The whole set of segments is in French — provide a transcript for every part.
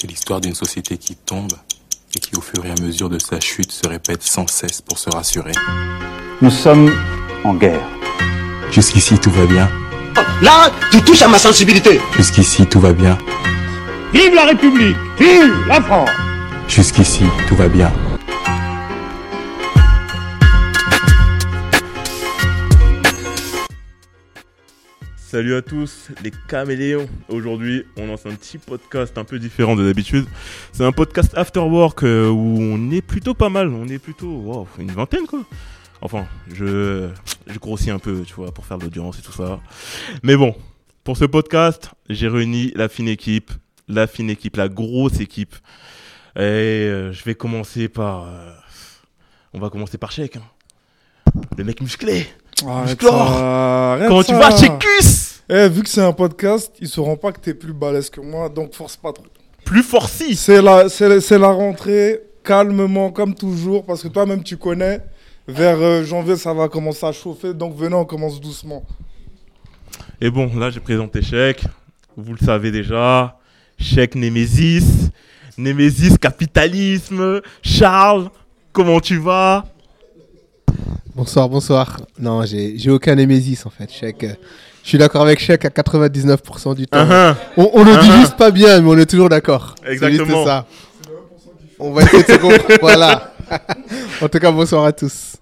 C'est l'histoire d'une société qui tombe et qui, au fur et à mesure de sa chute, se répète sans cesse pour se rassurer. Nous sommes en guerre. Jusqu'ici, tout va bien. Là, tu touches à ma sensibilité. Jusqu'ici, tout va bien. Vive la République Vive la France Jusqu'ici, tout va bien. Salut à tous les caméléons. Aujourd'hui, on lance un petit podcast un peu différent de d'habitude. C'est un podcast after work euh, où on est plutôt pas mal. On est plutôt une vingtaine quoi. Enfin, je, je grossis un peu, tu vois, pour faire de l'audience et tout ça. Mais bon, pour ce podcast, j'ai réuni la fine équipe, la fine équipe, la grosse équipe. Et euh, je vais commencer par, euh, on va commencer par Sheik. hein. Le mec musclé. Arrête Musclor. ça, arrête Comment tu vas, Shekus Eh, vu que c'est un podcast, ils sauront pas que t'es plus balèze que moi, donc force pas trop. Plus forci. C'est la, c'est, la- c'est la rentrée, calmement, comme toujours, parce que toi-même tu connais. Vers euh, janvier, ça va commencer à chauffer, donc venez, on commence doucement. Et bon, là j'ai présenté Chèque, vous le savez déjà, Chèque Némésis, Némésis Capitalisme, Charles, comment tu vas? Bonsoir, bonsoir. Non, j'ai j'ai aucun némésis en fait. Chèque, euh, je suis d'accord avec Chèque à 99% du temps. Uhum. On, on le dit Uh-huh. juste pas bien, mais on est toujours d'accord. C'est juste Exactement. ça. On va essayer de se comprendre. voilà. en tout cas, bonsoir à tous.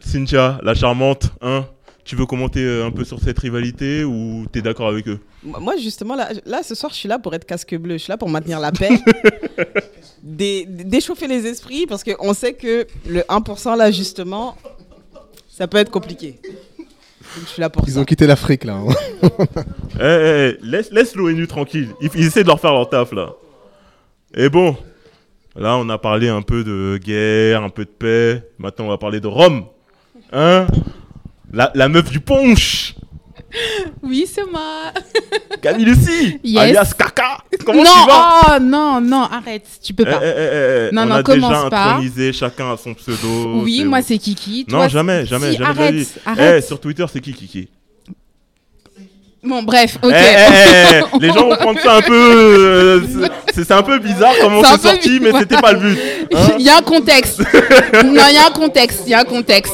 Cynthia, la charmante, hein tu veux commenter euh, un peu sur cette rivalité ou t'es d'accord avec eux? Moi, justement, là, là, ce soir, je suis là pour être casque bleu. Je suis là pour maintenir la paix. Dé- d'échauffer les esprits parce qu'on sait que le 1%, là, justement, ça peut être compliqué. Donc, je suis là pour Ils ça. ont quitté l'Afrique là. hein. Eh, eh, eh, laisse, laisse l'ONU tranquille, ils, ils essaient de leur faire leur taf là. Et bon, là on a parlé un peu de guerre, un peu de paix, maintenant on va parler de Rome. Hein? La, la meuf du punch Oui, c'est moi. Camille Lucie, Yes. alias Kaka. Comment non, tu vas? oh non, non, arrête, tu peux Eh, pas. eh, eh, eh, Non, on non, a commence déjà pas. intronisé chacun à son pseudo. oui, moi c'est Kiki. Non, jamais, jamais, si, jamais arrête, vie. Eh, arrête. sur Twitter, c'est qui Kiki? Bon, bref, ok. Eh, eh, eh, Les gens vont prendre ça un peu. euh, c'est- un peu bizarre comment C'est sorti, mais c'était pas le but. hein? Il y a un contexte. non, il y a un contexte, il y a un contexte.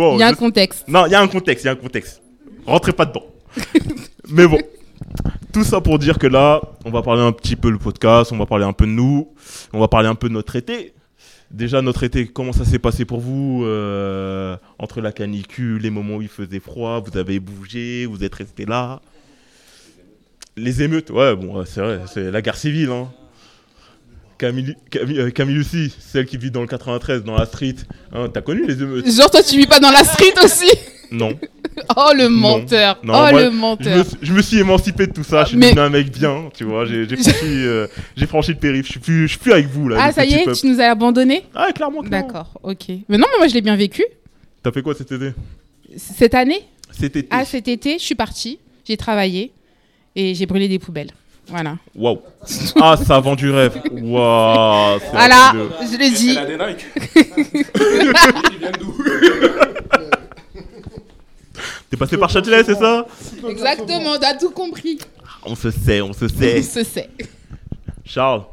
Bon, Il y a un contexte. Non, il y a un contexte, il y a un contexte. Rentrez pas dedans. Mais bon, tout ça pour dire que là, on va parler un petit peu le podcast, on va parler un peu de nous, on va parler un peu de notre été. Déjà, notre été, comment ça s'est passé pour vous euh, Entre la canicule, les moments où il faisait froid, vous avez bougé, vous êtes resté là. Les émeutes, ouais, bon, c'est vrai, c'est la guerre civile. Hein. Camille, Camille, euh, Camille Lucie, celle qui vit dans le 93, dans la street. Hein, T'as connu les émeutes? Genre, toi, tu vis pas dans la street aussi? Non. Oh, le menteur. Non, oh, moi, le Je me, menteur. je me suis émancipé de tout ça, je suis Mais- devenu un mec bien, tu vois, j'ai franchi, euh, franchi le périph', je suis plus, je suis plus avec vous là. Ah, ça y est, tu nous as abandonnés? Ah, clairement, clairement. D'accord, ok. Mais non, mais moi, je l'ai bien vécu. T'as fait quoi cet été? Cette année, Cet été ah, cet été, je suis partie, j'ai travaillé et j'ai brûlé des poubelles. Voilà. Waouh Ah, ça vend du rêve Waouh Voilà, truc de- je le dis. des likes. T'es passé par Châtelet, c'est ça? Exactement, t'as tout compris. On se sait, on se On sait. se sait. Charles,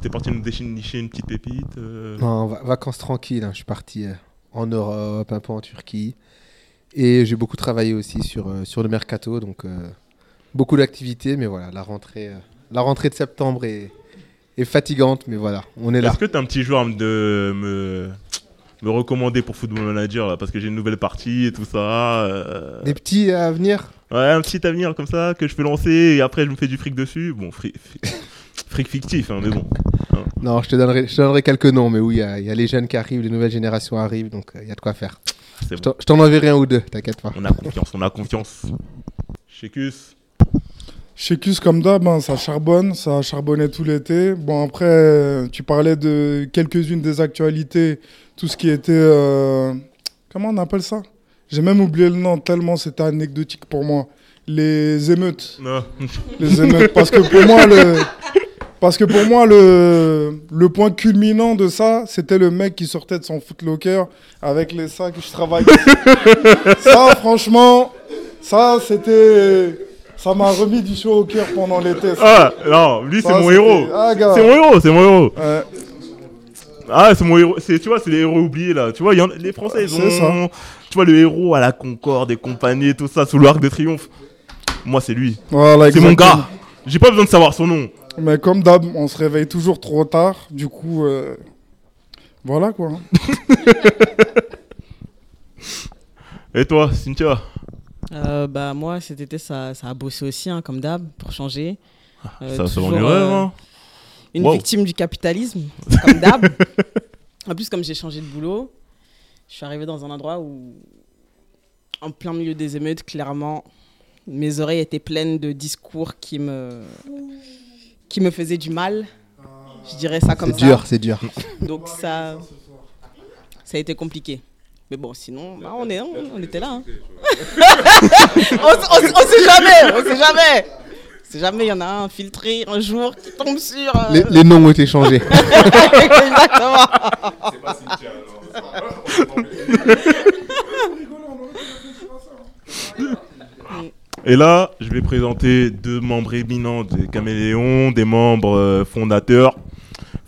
t'es parti nous dénicher une petite pépite euh, Non, va- vacances tranquilles. hein. Je suis parti euh, en Europe, un peu en Turquie. Et j'ai beaucoup travaillé aussi sur, euh, sur le mercato. Donc euh, beaucoup d'activités. Mais voilà, la rentrée, euh, la rentrée de septembre est, est fatigante. Mais voilà, on est là. Est-ce que t'as un petit joueur à me, me, me recommander pour Football Manager là? Parce que j'ai une nouvelle partie et tout ça. euh, Des petits à venir? Ouais, un petit avenir comme ça que je peux lancer et après je me fais du fric dessus. Bon, fric, fric fictif, hein, mais bon. Non, je te donnerai, je te donnerai quelques noms, mais oui, il y, a- il y a les jeunes qui arrivent, les nouvelles générations arrivent, donc euh, il y a de quoi faire. Bon. t'en- je t'en enverrai un ou deux, t'inquiète pas. On a confiance, on a confiance. Chécus, Chez Cus, comme d'hab, hein, ça charbonne, ça a charbonné tout l'été. Bon, après, tu parlais de quelques-unes des actualités, tout ce qui était. euh, comment on appelle ça? J'ai même oublié le nom, tellement c'était anecdotique pour moi. Les émeutes. non. Les émeutes. Parce que pour moi, le. Parce que pour moi, le, le point culminant de ça, c'était le mec qui sortait de son footlocker avec les sacs. Je travaille. ça, franchement, ça, c'était. Ça m'a remis du chaud au cœur pendant l'été. Ah, non, lui, c'est Ça, mon c'était- héros. Ah. C'est mon héros, c'est mon héros. Ouais. Ah, c'est mon héros. C'est, tu vois, c'est les héros oubliés, là. Tu vois, il y en- les Français, ils C'est ont. ça. Tu vois, le héros à la Concorde et compagnie, tout ça, sous l'arc de triomphe. Moi, c'est lui. Voilà, C'est mon gars. J'ai pas besoin de savoir son nom. Mais comme d'hab, on se réveille toujours trop tard. Du coup, euh, voilà quoi. Et toi, Cynthia? Euh, bah, moi, cet été, ça, ça a bossé aussi, hein, comme d'hab, pour changer. Euh, Ça, toujours, du rêve, euh, hein. Une Wow. victime du capitalisme, comme d'hab. en plus, comme j'ai changé de boulot, je suis arrivé dans un endroit où, en plein milieu des émeutes, clairement, mes oreilles étaient pleines de discours qui me, qui me faisaient du mal. Je dirais ça comme C'est ça. dur, c'est dur. Donc ça, ça a été compliqué. Mais bon, sinon, bah, on, est, on, on était là. hein. on, on on sait jamais, on sait jamais. C'est jamais, il y en a un filtré un jour qui tombe sur. euh, Les, les noms ont été changés. Exactement. Et là, je vais présenter deux membres éminents des Caméléons, des membres euh, fondateurs.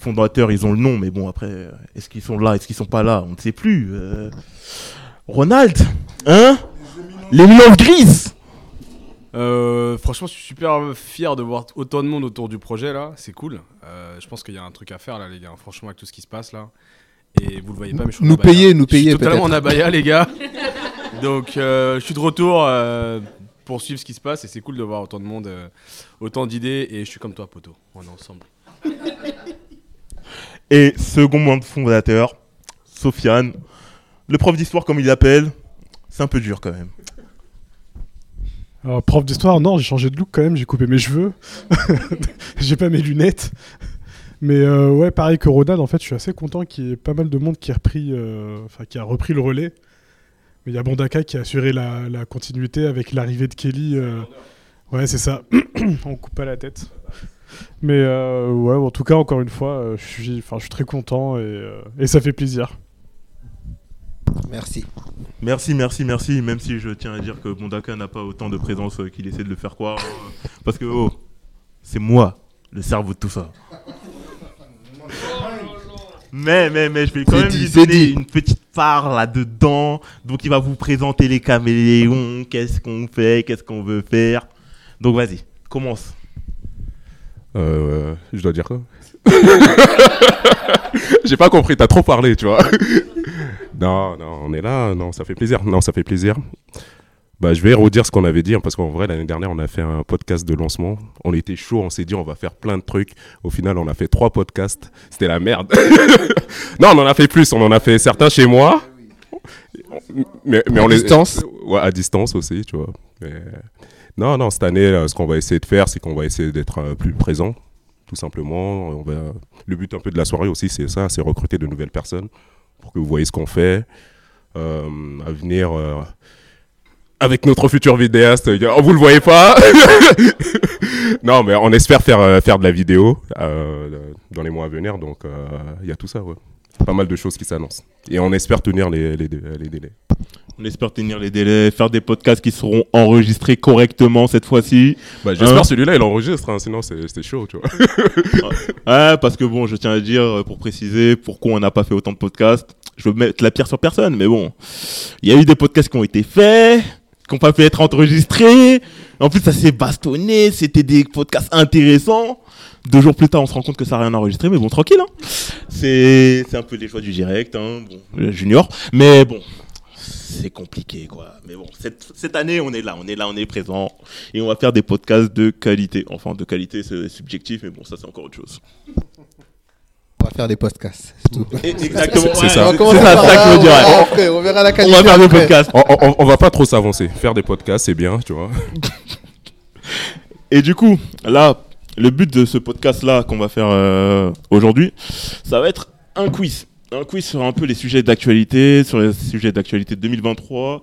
Fondateurs, ils ont le nom, mais bon, après, euh, est-ce qu'ils sont là, est-ce qu'ils sont pas là On ne sait plus. Euh, Ronald Hein? L'éminence grise Euh, franchement, je suis super fier de voir autant de monde autour du projet là. C'est cool. Euh, je pense qu'il y a un truc à faire là, les gars. Franchement, avec tout ce qui se passe là. Et vous le voyez pas, mais je suis Nous payer, nous payer, totalement en abaya, les gars. Donc, euh, je suis de retour euh, pour suivre ce qui se passe et c'est cool de voir autant de monde, euh, autant d'idées. Et je suis comme toi, poto. On est ensemble. Et second membre fondateur, Sofiane. Le prof d'histoire, comme il l'appelle, c'est un peu dur quand même. Alors, prof d'histoire, non, j'ai changé de look quand même, j'ai coupé mes cheveux. j'ai pas mes lunettes. Mais euh, ouais, pareil que Ronald, en fait, je suis assez content qu'il y ait pas mal de monde qui a repris, euh, qui a repris le relais. Mais il y a Bondaka qui a assuré la, continuité avec l'arrivée de Kelly. euh, Ouais, c'est ça. On coupe pas la tête. Mais euh, ouais, en tout cas, encore une fois, euh, je suis, enfin, je suis très content et, euh, et ça fait plaisir. Merci. Merci, merci, merci. Même si je tiens à dire que Bondaka n'a pas autant de présence qu'il essaie de le faire croire. hein. Parce que, oh, c'est moi, le cerveau de tout ça. Mais, mais, mais, je vais quand même dit, lui donner une petite part là-dedans. Donc, il va vous présenter les caméléons, qu'est-ce qu'on fait, qu'est-ce qu'on veut faire? Donc, vas-y, commence. Euh, je dois dire quoi J'ai pas compris, t'as trop parlé, tu vois. non, non, on est là, non, ça fait plaisir. Non, ça fait plaisir. Bah, je vais redire ce qu'on avait dit, hein, parce qu'en vrai, l'année dernière, on a fait un podcast de lancement. On était chaud, on s'est dit, on va faire plein de trucs. Au final, on a fait trois podcasts. C'était la merde. non, on en a fait plus. On en a fait certains chez moi. Mais, mais À on les- distance Ouais, à distance aussi, tu vois. Mais- Non, non, cette année, ce qu'on va essayer de faire, c'est qu'on va essayer d'être euh, plus présent, tout simplement. On va... Le but un peu de la soirée aussi, c'est ça, c'est recruter de nouvelles personnes pour que vous voyez ce qu'on fait. Euh, à venir euh, avec notre futur vidéaste, euh, oh, vous le voyez pas? Non, mais on espère faire, faire de la vidéo dans les mois à venir, donc il y a tout ça, ouais. Pas mal de choses qui s'annoncent. Et on espère tenir les délais. On espère tenir les délais, faire des podcasts qui seront enregistrés correctement cette fois-ci. Bah, j'espère Hein celui-là, il enregistre, hein, sinon c'est c'est chaud, tu vois. Ouais, parce que bon, je tiens à dire, euh, pour préciser, pourquoi on n'a pas fait autant de podcasts. Je veux mettre la pierre sur personne, mais bon. Il y a eu des podcasts qui ont été faits, qui n'ont pas pu être enregistrés. En plus, ça s'est bastonné, c'était des podcasts intéressants. Deux jours plus tard, on se rend compte que ça n'a rien enregistré, mais bon, tranquille. Hein. C'est un peu les choix du direct, hein, bon, junior. Mais bon, c'est compliqué, quoi. Mais bon, cette, cette année, on est là, on est là, on est présent. Et on va faire des podcasts de qualité. Enfin, de qualité, c'est subjectif, mais bon, ça, c'est encore autre chose. On va faire des podcasts, c'est tout. Exactement, C'est ouais, ça. On va c'est commencer ça, que là, je veux on dire, après, on verra la On qualité. va faire des podcasts. on, on- on va pas trop s'avancer. Faire des podcasts, c'est bien, tu vois. Et du coup, là, le but de ce podcast-là qu'on va faire euh, aujourd'hui, ça va être un quiz. Un quiz sur un peu les sujets d'actualité, sur les sujets d'actualité de 2023,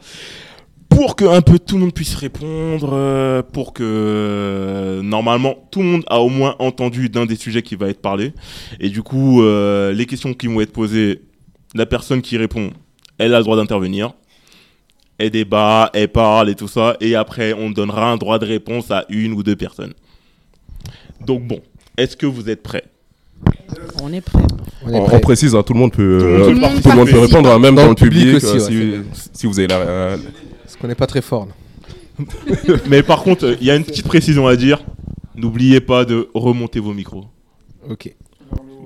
pour que un peu tout le monde puisse répondre, euh, pour que euh, normalement tout le monde a au moins entendu d'un des sujets qui va être parlé. Et du coup, euh, les questions qui vont être posées, la personne qui répond, elle a le droit d'intervenir. elle débat, elle parle et tout ça, et après on donnera un droit de réponse à une ou deux personnes. Donc bon, est-ce que vous êtes prêts? On est prêt. On est On, prêt. on précise, hein, tout le monde peut, Tout le euh, monde tout le monde peut participe. répondre, hein, même Dans dans, le public, public aussi, euh, ouais, si, si vous avez la. euh, Parce qu'on n'est pas très fort. là. Mais par contre, il y a une petite précision à dire. N'oubliez pas de remonter vos micros. Ok.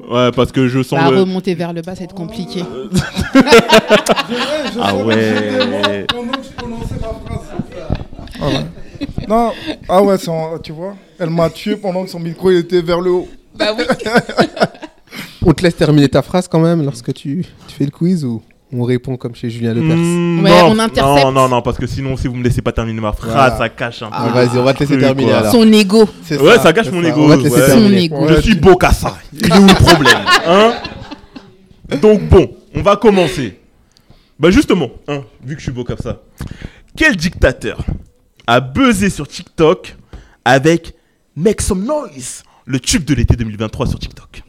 Ouais, parce que je sens Bah, le- remonter vers le bas, c'est compliqué. Ah ouais. Ah ouais. Non, ah ouais, tu vois, elle m'a tué pendant que son micro il était vers le haut. Bah oui. On te laisse terminer ta phrase quand même lorsque tu, tu fais le quiz ou on répond comme chez Julien Lepers Ouais, non, on intercepte. Non, non, non, parce que sinon, si vous me laissez pas terminer ma phrase, Voilà. ça cache un peu. Ah, vas-y, on va te laisser terminer quoi. alors. Son ego. C'est Ouais, ça cache mon ça. ego. On va te laisser ouais. terminer. Son ego. Je suis beau qu'à ça. Il est où le problème hein Donc bon, on va commencer. Bah justement, hein, vu que je suis beau comme ça. Quel dictateur a buzzé sur TikTok avec Make Some Noise, le tube de l'été 2023 sur TikTok.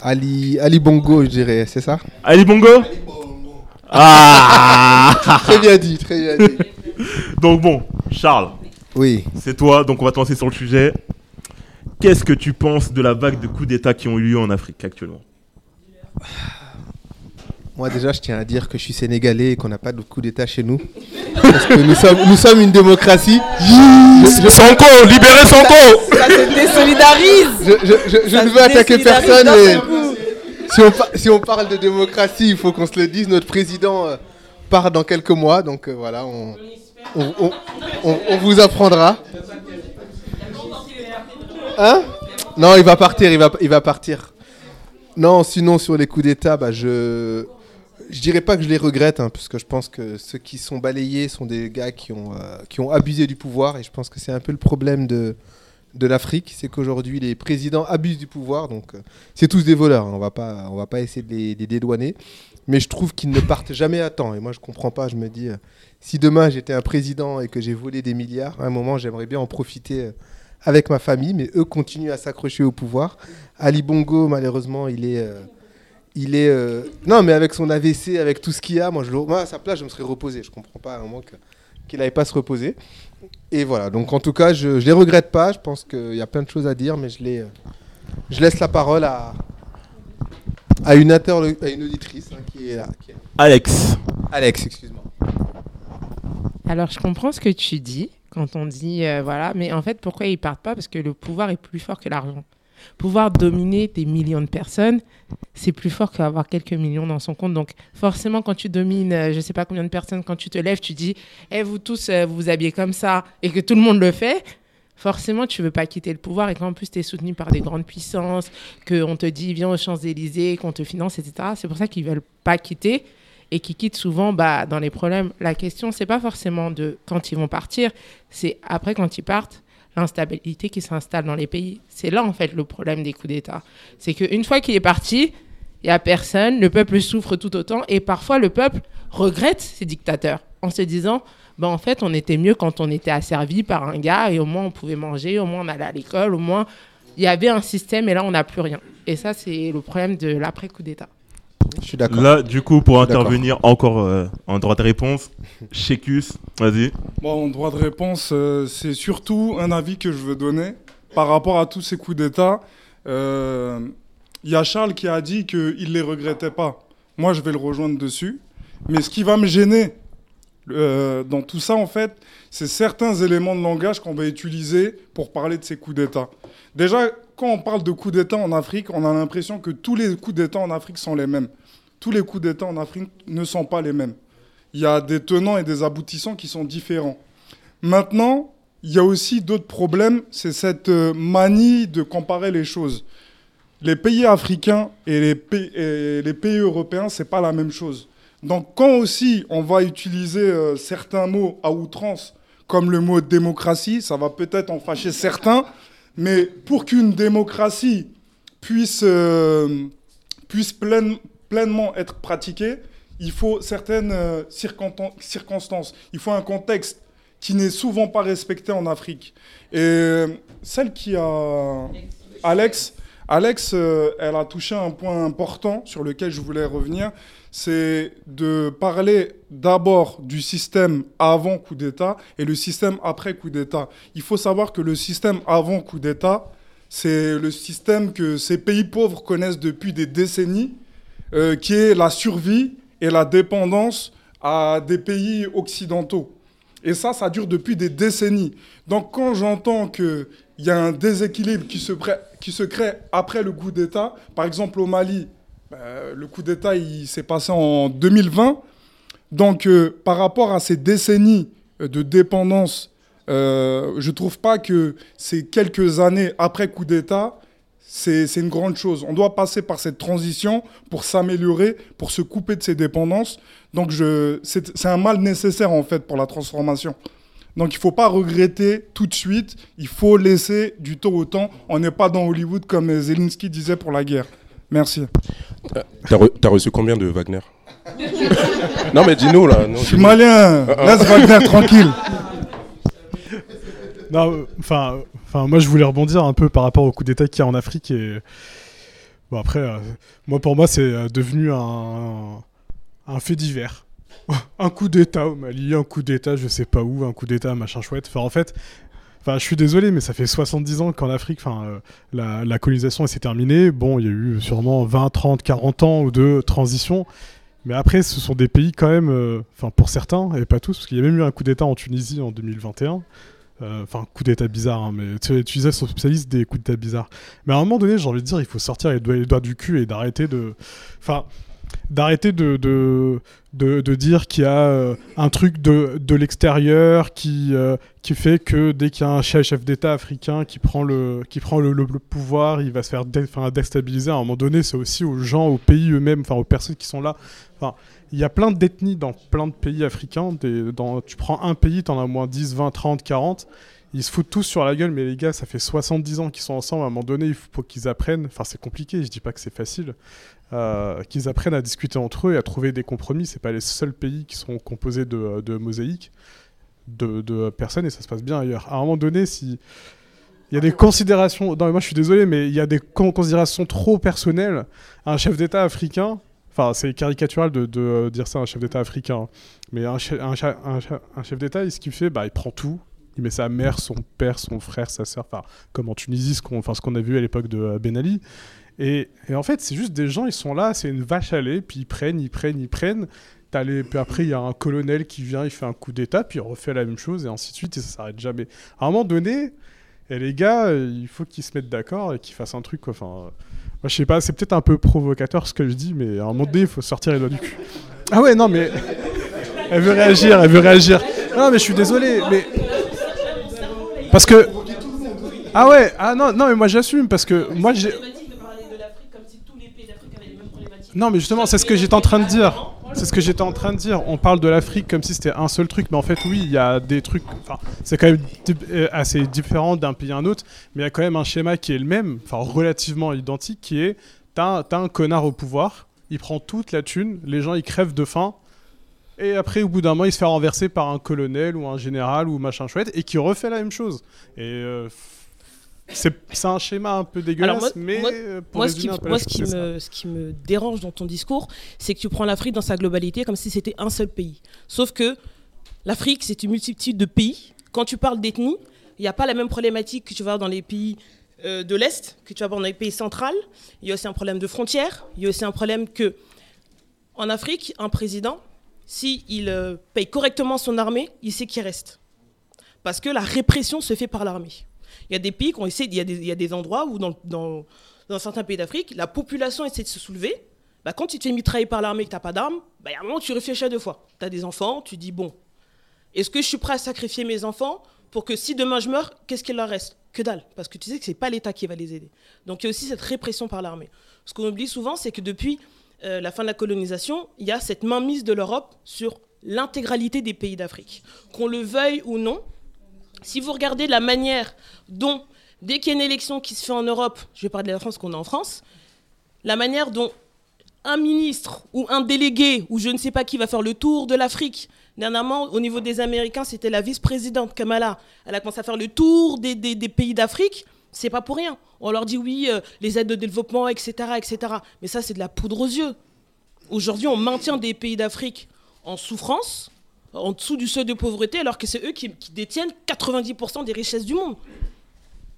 Ali, Ali Bongo, je dirais, c'est ça? Ali Bongo. Ah! Très bien dit, très bien dit. Donc bon, Charles, Oui. c'est toi, donc on va te lancer sur le sujet. Qu'est-ce que tu penses de la vague de coups d'État qui ont eu lieu en Afrique actuellement? Moi déjà, je tiens à dire que je suis sénégalais et qu'on n'a pas de coup d'État chez nous. Parce que nous sommes, nous sommes une démocratie. Sanko, libérez Sanko Ça se désolidarise. Je, je- je- je Ça ne veux attaquer personne, mais si on, par- si on parle de démocratie, il faut qu'on se le dise. Notre président euh, part dans quelques mois, donc euh, voilà, on, on, on- on- on vous apprendra. Hein? Non, il va partir, il va, il va partir. Non, sinon sur les coups d'État, bah, je je dirais pas que je les regrette, hein, parce que je pense que ceux qui sont balayés sont des gars qui ont, euh, qui ont abusé du pouvoir, et je pense que c'est un peu le problème de, de l'Afrique, c'est qu'aujourd'hui les présidents abusent du pouvoir, donc euh, c'est tous des voleurs, hein, on va pas, on va pas essayer de les, dédouaner, mais je trouve qu'ils ne partent jamais à temps, et moi je comprends pas, je me dis, euh, si demain j'étais un président et que j'ai volé des milliards, à un moment j'aimerais bien en profiter avec ma famille, mais eux continuent à s'accrocher au pouvoir. Ali Bongo, malheureusement, il est... il est euh, non mais avec son AVC avec tout ce qu'il y a moi je le- moi, à sa place je me serais reposé. Je comprends pas à un moment que- qu'il n'avait pas se reposer. Et voilà. Donc en tout cas je, je les regrette pas. Je pense qu'il y a plein de choses à dire mais je les euh, je laisse la parole à à une interlo- à une auditrice hein, qui est là qui est- Alex. Alex excuse-moi. Alors, je comprends ce que tu dis quand on dit, euh, voilà, mais en fait, pourquoi ils partent pas? Parce que le pouvoir est plus fort que l'argent. Pouvoir dominer des millions de personnes, c'est plus fort qu'avoir quelques millions dans son compte. Donc, forcément, quand tu domines, euh, je sais pas combien de personnes, quand tu te lèves, tu dis, eh, vous tous, euh, vous vous habillez comme ça, et que tout le monde le fait, forcément, tu veux pas quitter le pouvoir. Et qu'en plus, tu es soutenu par des grandes puissances, qu'on te dit, viens aux Champs-Élysées, qu'on te finance, etc. C'est pour ça qu'ils veulent pas quitter et qui quittent souvent bah, dans les problèmes. La question, c'est pas forcément de quand ils vont partir, c'est après quand ils partent, l'instabilité qui s'installe dans les pays. C'est là, en fait, le problème des coups d'État. C'est qu'une fois qu'il est parti, il n'y a personne, le peuple souffre tout autant, et parfois le peuple regrette ces dictateurs en se disant, bah, en fait, on était mieux quand on était asservi par un gars, et au moins on pouvait manger, au moins on allait à l'école, au moins il y avait un système, et là on n'a plus rien. Et ça, c'est le problème de l'après-coup d'État. je suis d'accord Là, du coup, pour intervenir encore euh, en droit de réponse, Shekus, vas-y. Bon, en droit de réponse, euh, c'est surtout un avis que je veux donner par rapport à tous ces coups d'État. Euh, Il y a Charles qui a dit qu'il ne les regrettait pas. Moi, je vais le rejoindre dessus. Mais ce qui va me gêner euh, dans tout ça, en fait, c'est certains éléments de langage qu'on va utiliser pour parler de ces coups d'État. Déjà, quand on parle de coups d'État en Afrique, on a l'impression que tous les coups d'État en Afrique sont les mêmes. Tous les coups d'État en Afrique ne sont pas les mêmes. Il y a des tenants et des aboutissants qui sont différents. Maintenant, il y a aussi d'autres problèmes, c'est cette euh, manie de comparer les choses. Les pays africains et les pays, et les pays européens, c'est pas la même chose. Donc quand aussi on va utiliser euh, certains mots à outrance, comme le mot démocratie, ça va peut-être en fâcher certains, mais pour qu'une démocratie puisse, euh, puisse pleine- pleinement être pratiquée, il faut certaines euh, circonstances, il faut un contexte qui n'est souvent pas respecté en Afrique. Et euh, celle qui a... Alex Alex, euh, elle a touché un point important sur lequel je voulais revenir, c'est de parler d'abord du système avant coup d'État et le système après coup d'État. Il faut savoir que le système avant coup d'État, c'est le système que ces pays pauvres connaissent depuis des décennies, qui est la survie et la dépendance à des pays occidentaux. Et ça, ça dure depuis des décennies. Donc quand j'entends qu'il y a un déséquilibre qui se, crée après le coup d'État, par exemple au Mali, euh, le coup d'État s'est passé en 2020. Donc euh, par rapport à ces décennies euh, de dépendance, euh, je trouve pas que ces quelques années après coup d'État, c'est une grande chose. On doit passer par cette transition pour s'améliorer, pour se couper de ces dépendances. Donc je- c'est un mal nécessaire en fait pour la transformation. Donc il faut pas regretter tout de suite, il faut laisser du temps au temps. On n'est pas dans Hollywood comme Zelensky disait pour la guerre. Merci. T'as re- t'as reçu combien de Wagner? Non, mais dis-nous là. non, Je suis malien, Ah, ah. laisse Wagner tranquille. Non, euh, enfin, moi je voulais rebondir un peu par rapport au coup d'État qu'il y a en Afrique et bon après, euh, moi pour moi c'est euh, devenu un, un fait divers. un coup d'État au Mali, un coup d'État je sais pas où, un coup d'État machin chouette. Enfin en fait, enfin je suis désolé mais ça fait 70 ans qu'en Afrique, enfin euh, la, la colonisation s'est terminée. Bon, il y a eu sûrement 20, 30, 40 ans de transition. Mais après, ce sont des pays quand même, enfin pour certains, et pas tous, parce qu'il y a même eu un coup d'État en Tunisie en 2021. Euh, Enfin, coup d'état bizarre, hein, mais tu, tu disais son spécialiste des coups d'état bizarres. Mais à un moment donné, j'ai envie de dire, il faut sortir les doigts, du cul et d'arrêter de. Enfin, d'arrêter de, de, de, dire qu'il y a euh, un truc de, de l'extérieur qui, euh, qui fait que dès qu'il y a un chef, d'État africain qui prend, le, qui prend le, pouvoir, il va se faire dé- déstabiliser. À un moment donné, c'est aussi aux gens, aux pays eux-mêmes, enfin aux personnes qui sont là. Enfin, il y a plein d'ethnies dans plein de pays africains. Tu prends un pays, t'en as au moins 10, 20, 30, 40. Ils se foutent tous sur la gueule, mais les gars, ça fait 70 ans qu'ils sont ensemble. À un moment donné, il faut qu'ils apprennent. Enfin, c'est compliqué, je dis pas que c'est facile. euh, qu'ils apprennent à discuter entre eux et à trouver des compromis. C'est pas les seuls pays qui sont composés de, de mosaïques, de, personnes, et ça se passe bien ailleurs. À un moment donné, si. Il y a des considérations. Non, mais moi je suis désolé, mais il y a des con- considérations trop personnelles. Un chef d'État africain, enfin c'est caricatural de, euh, dire ça à un chef d'État africain, hein. mais un, chef- d'État, ce qu'il fait, bah, il prend tout. Il met sa mère, son père, son frère, sa sœur, enfin comme en Tunisie, ce qu'on enfin, qu'on a vu à l'époque de euh, Ben Ali. Et, en fait, c'est juste des gens, ils sont là, c'est une vache à lait, puis ils prennent, ils prennent, ils prennent. T'as les- Puis après, il y a un colonel qui vient, il fait un coup d'État, puis il refait la même chose, et ainsi de suite, et ça s'arrête jamais. À un moment donné, et les gars, euh, il faut qu'ils se mettent d'accord et qu'ils fassent un truc. Enfin, moi, je sais pas, c'est peut-être un peu provocateur ce que je dis, mais à un moment donné, il faut sortir les doigts du cul. Ah ouais, non, mais. Elle veut réagir, elle veut réagir. Non, mais je suis désolé, mais. Parce que. Ah ouais, ah non, non, mais moi j'assume, parce que moi j'ai. Non, mais justement, c'est ce que j'étais en train de dire. C'est ce que j'étais en train de dire. On parle de l'Afrique comme si c'était un seul truc, mais en fait, oui, il y a des trucs. Enfin, c'est quand même euh, assez différent d'un pays à un autre, mais il y a quand même un schéma qui est le même, enfin relativement identique, qui est t'as t'as un connard au pouvoir, il prend toute la thune, les gens ils crèvent de faim, et après, au bout d'un moment, il se fait renverser par un colonel ou un général ou machin chouette, et qui refait la même chose. Et euh, c'est un schéma un peu dégueulasse, moi, mais moi- pour moi, ce qui, moi, ce, me, ce qui me dérange dans ton discours, c'est que tu prends l'Afrique dans sa globalité comme si c'était un seul pays. Sauf que l'Afrique, c'est une multitude de pays. Quand tu parles d'ethnie, il n'y a pas la même problématique que tu vas avoir dans les pays euh, de l'Est, que tu vas avoir dans les pays centrales. Il y a aussi un problème de frontières. Il y a aussi un problème que, en Afrique, un président, s'il euh, paye correctement son armée, il sait qui reste. Parce que la répression se fait par l'armée. Il y a des pays qui ont essayé, il y a des, il y a des endroits où, dans, certains pays d'Afrique, la population essaie de se soulever. Bah, quand tu te fais mitrailler par l'armée et que tu n'as pas d'armes, bah, a un moment tu réfléchis à deux fois. Tu as des enfants, tu dis bon, est-ce que je suis prêt à sacrifier mes enfants pour que si demain je meurs, qu'est-ce qu'il leur reste? Que dalle, parce que tu sais que ce n'est pas l'État qui va les aider. Donc il y a aussi cette répression par l'armée. Ce qu'on oublie souvent, c'est que depuis euh, la fin de la colonisation, il y a cette mainmise de l'Europe sur l'intégralité des pays d'Afrique. Qu'on le veuille ou non, si vous regardez la manière dont, dès qu'il y a une élection qui se fait en Europe, je vais parler de la France qu'on est en France, la manière dont un ministre ou un délégué ou je ne sais pas qui va faire le tour de l'Afrique. Dernièrement, au niveau des Américains, c'était la vice-présidente Kamala. Elle a commencé à faire le tour des pays d'Afrique. C'est pas pour rien. On leur dit oui, euh, les aides de développement, etc., etc. Mais ça, c'est de la poudre aux yeux. Aujourd'hui, on maintient des pays d'Afrique en souffrance, en dessous du seuil de pauvreté, alors que c'est eux qui, qui détiennent 90% des richesses du monde.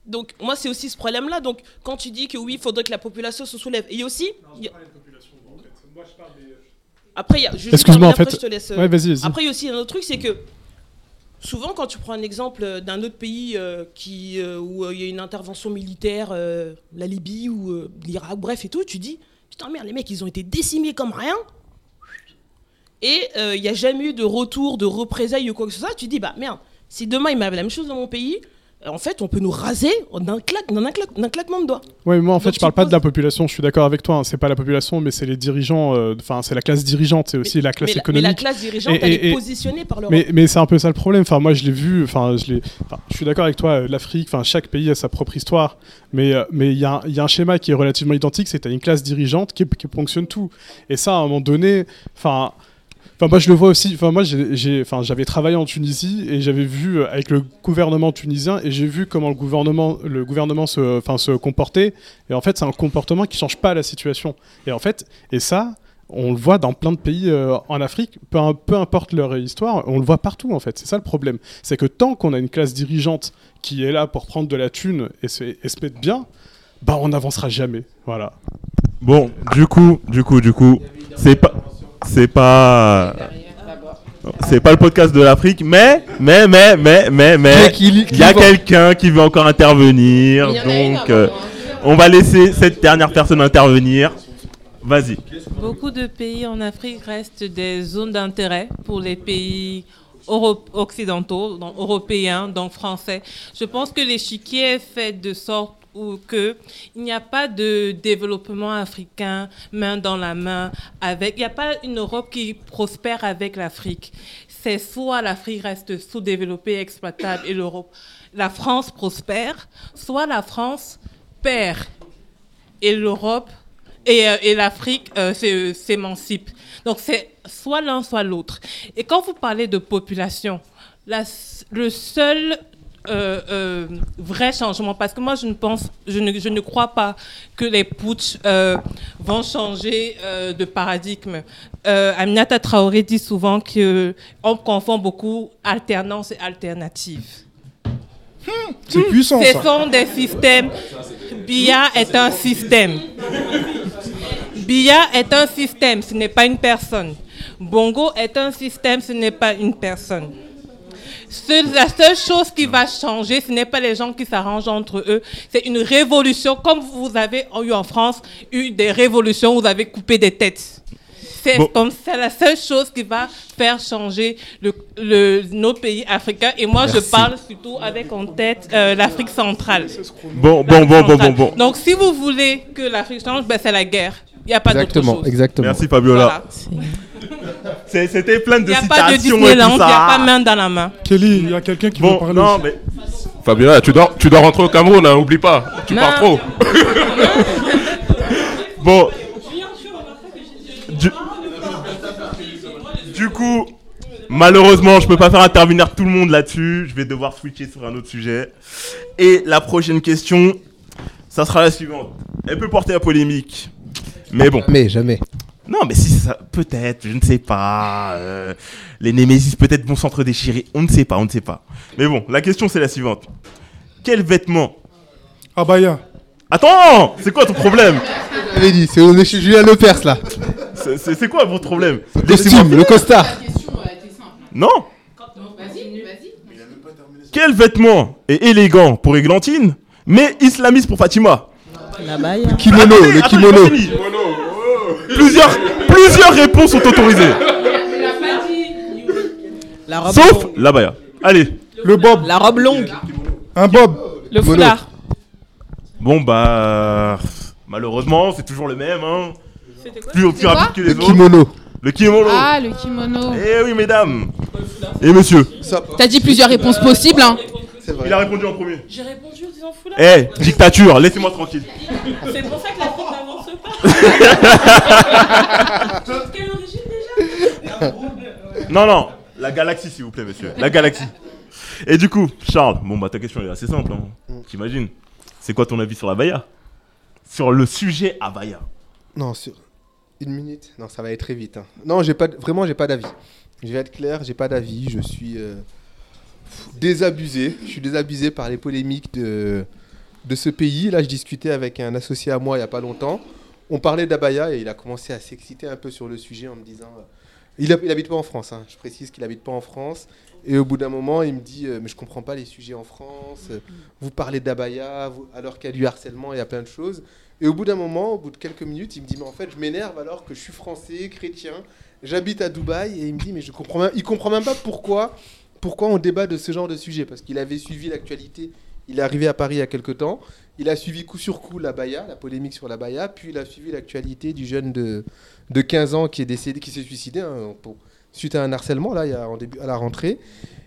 Donc, moi, c'est aussi ce problème-là. Donc, quand tu dis que oui, il faudrait que la population se soulève. Et il y a aussi. il y a- Après, il y a. je- Excuse-moi, en après, fait- je te laisse, euh. Après, il y a aussi un autre truc, c'est que souvent, quand tu prends un exemple euh, d'un autre pays euh, qui, euh, où euh, il y a une intervention militaire, euh, la Libye ou euh, l'Irak, bref et tout, tu dis putain merde, les mecs, ils ont été décimés comme rien. Et euh, il n'y a jamais eu de retour, de représailles ou quoi que ce soit. Tu dis bah merde, si demain il m'avait la même chose dans mon pays, euh, en fait, on peut nous raser d'un claque, claque- claquement de doigts. Ouais, mais moi en fait, Donc, je parle pas de la population. Je suis d'accord avec toi. hein, C'est pas la population, mais c'est les dirigeants. euh, Enfin, c'est la classe dirigeante. C'est aussi la classe mais, la, mais économique. la classe dirigeante, Et- elle est et- positionnée par l'Europe. Mais, mais c'est un peu ça le problème. Enfin, moi, je l'ai vu. Enfin, je je suis d'accord avec toi. euh, L'Afrique, enfin, chaque pays a sa propre histoire. Mais euh, mais il y, a un- il y a un schéma qui est relativement identique. C'est que t'as une classe dirigeante qui, qui ponctionne tout. Et ça, à un moment donné, enfin. Enfin, moi, je le vois aussi. Enfin, moi, j'ai- enfin, j'avais travaillé en Tunisie et j'avais vu euh, avec le gouvernement tunisien et j'ai vu comment le gouvernement, le gouvernement se, enfin, se comportait. Et en fait, c'est un comportement qui change pas la situation. Et en fait, et ça, on le voit dans plein de pays euh, en Afrique, peu, importe leur histoire, on le voit partout en fait. C'est ça le problème. C'est que tant qu'on a une classe dirigeante qui est là pour prendre de la thune et se, et mettre bien, bah on n'avancera jamais. Voilà. Bon, du coup, du coup, du coup, c'est pas, c'est pas, c'est pas le podcast de l'Afrique, mais, mais, mais, mais, mais, mais, il y a quelqu'un qui veut encore intervenir, donc euh, on va laisser cette dernière personne intervenir. Vas-y. Beaucoup de pays en Afrique restent des zones d'intérêt pour les pays occidentaux, donc européens, donc français. Je pense que l'échiquier est fait de sorte où que il n'y a pas de développement africain main dans la main avec il n'y a pas une Europe qui prospère avec l'Afrique. C'est soit l'Afrique reste sous-développée, exploitable et l'Europe la France prospère, soit la France perd et l'Europe et, euh, l'Afrique euh, s'é- s'émancipe. Donc c'est soit l'un, soit l'autre. Et quand vous parlez de population, la le seul euh, euh, vrai changement, parce que moi je ne pense, je ne, je ne crois pas que les putsch euh, vont changer de paradigme. Aminata Traoré dit souvent qu'on confond beaucoup alternance et alternative. C'est puissant, Ce ça. sont des systèmes. BIA est un système. BIA est un système, ce n'est pas une personne. Bongo est un système, ce n'est pas une personne. La seule chose qui va changer, ce n'est pas les gens qui s'arrangent entre eux, c'est une révolution, comme vous avez eu en France, eu des révolutions où vous avez coupé des têtes. C'est Bon. comme c'est la seule chose qui va faire changer le, le- nos pays africains. Et moi, je parle surtout avec en tête euh, l'Afrique centrale. Bon, bon, bon, bon, bon, bon. Donc, si vous voulez que l'Afrique change, ben, c'est la guerre. Il n'y a pas d'autre Exactement, chose. exactement. Merci Fabiola. Voilà. C'était plein de Il n'y a pas de citations Disneyland, il n'y a pas main dans la main. Kelly, il y a quelqu'un qui veut Bon, parler. non, aussi. mais Fabiola, tu dois, tu dois rentrer au Cameroun, hein, oublie pas. Tu Non. pars trop. Bon. Du... Du coup, malheureusement, je peux pas faire intervenir tout le monde là-dessus. Je vais devoir switcher sur un autre sujet. Et la prochaine question, ça sera la suivante. Elle peut porter à polémique. Mais bon. Mais jamais. Non, mais si ça, peut-être, je ne sais pas. euh, les Némésis peut-être vont s'entre-déchirer. On ne sait pas, on ne sait pas. Mais bon, la question c'est la suivante. Quel vêtement? Abaya. Attends C'est quoi ton problème? J'avais dit, c'est on est chez Julien Lepers là. C'est- C'est c'est quoi votre problème? Le costume, le costard. Non? Quel vêtement est élégant pour Églantine, mais islamiste pour Fatima? La baille. Kimono, Attendez, le kimono. j'ai pas fini. Plusieurs, plusieurs réponses sont autorisées. La robe Sauf longue. la baya. Allez. Le bob. La robe longue. Un bob. Le foulard. Bon bah malheureusement c'est toujours le même hein. Plus, plus quoi rapide que les Le autres. kimono. Le kimono. Ah, le kimono. Eh oui mesdames. Et monsieur. T'as dit plusieurs réponses possibles, hein Il a répondu en premier. J'ai répondu en disant foulard. Eh dictature, laissez-moi tranquille. C'est pour ça que pas. Quelle origine déjà Non non, la galaxie s'il vous plaît monsieur. La galaxie. Et du coup, Charles, bon bah ta question est assez simple hein. T'imagines? C'est quoi ton avis sur la Sur le sujet Abaya Non, sur une minute. Non, ça va aller très vite. hein. Non, j'ai pas, vraiment, j'ai pas d'avis. Je vais être clair, j'ai pas d'avis. Je suis euh, désabusé. Je suis désabusé par les polémiques de, de ce pays. Là, je discutais avec un associé à moi il y a pas longtemps. On parlait d'Abaya et il a commencé à s'exciter un peu sur le sujet en me disant. euh, il, hab- il habite pas en France, hein. je précise qu'il habite pas en France. Et au bout d'un moment, il me dit euh, Mais je comprends pas les sujets en France. euh, Vous parlez d'Abaya, alors qu'il y a du harcèlement, il y a plein de choses. Et au bout d'un moment, au bout de quelques minutes, il me dit Mais en fait, je m'énerve alors que je suis français, chrétien, j'habite à Dubaï. Et il me dit Mais je comprends même pas pourquoi, pourquoi on débat de ce genre de sujet. Parce qu'il avait suivi l'actualité. Il est arrivé à Paris il y a quelques temps. Il a suivi coup sur coup la Baya, la polémique sur la Baya. Puis il a suivi l'actualité du jeune de, de 15 ans qui est décédé, qui s'est suicidé hein, suite à un harcèlement là, en début, à la rentrée.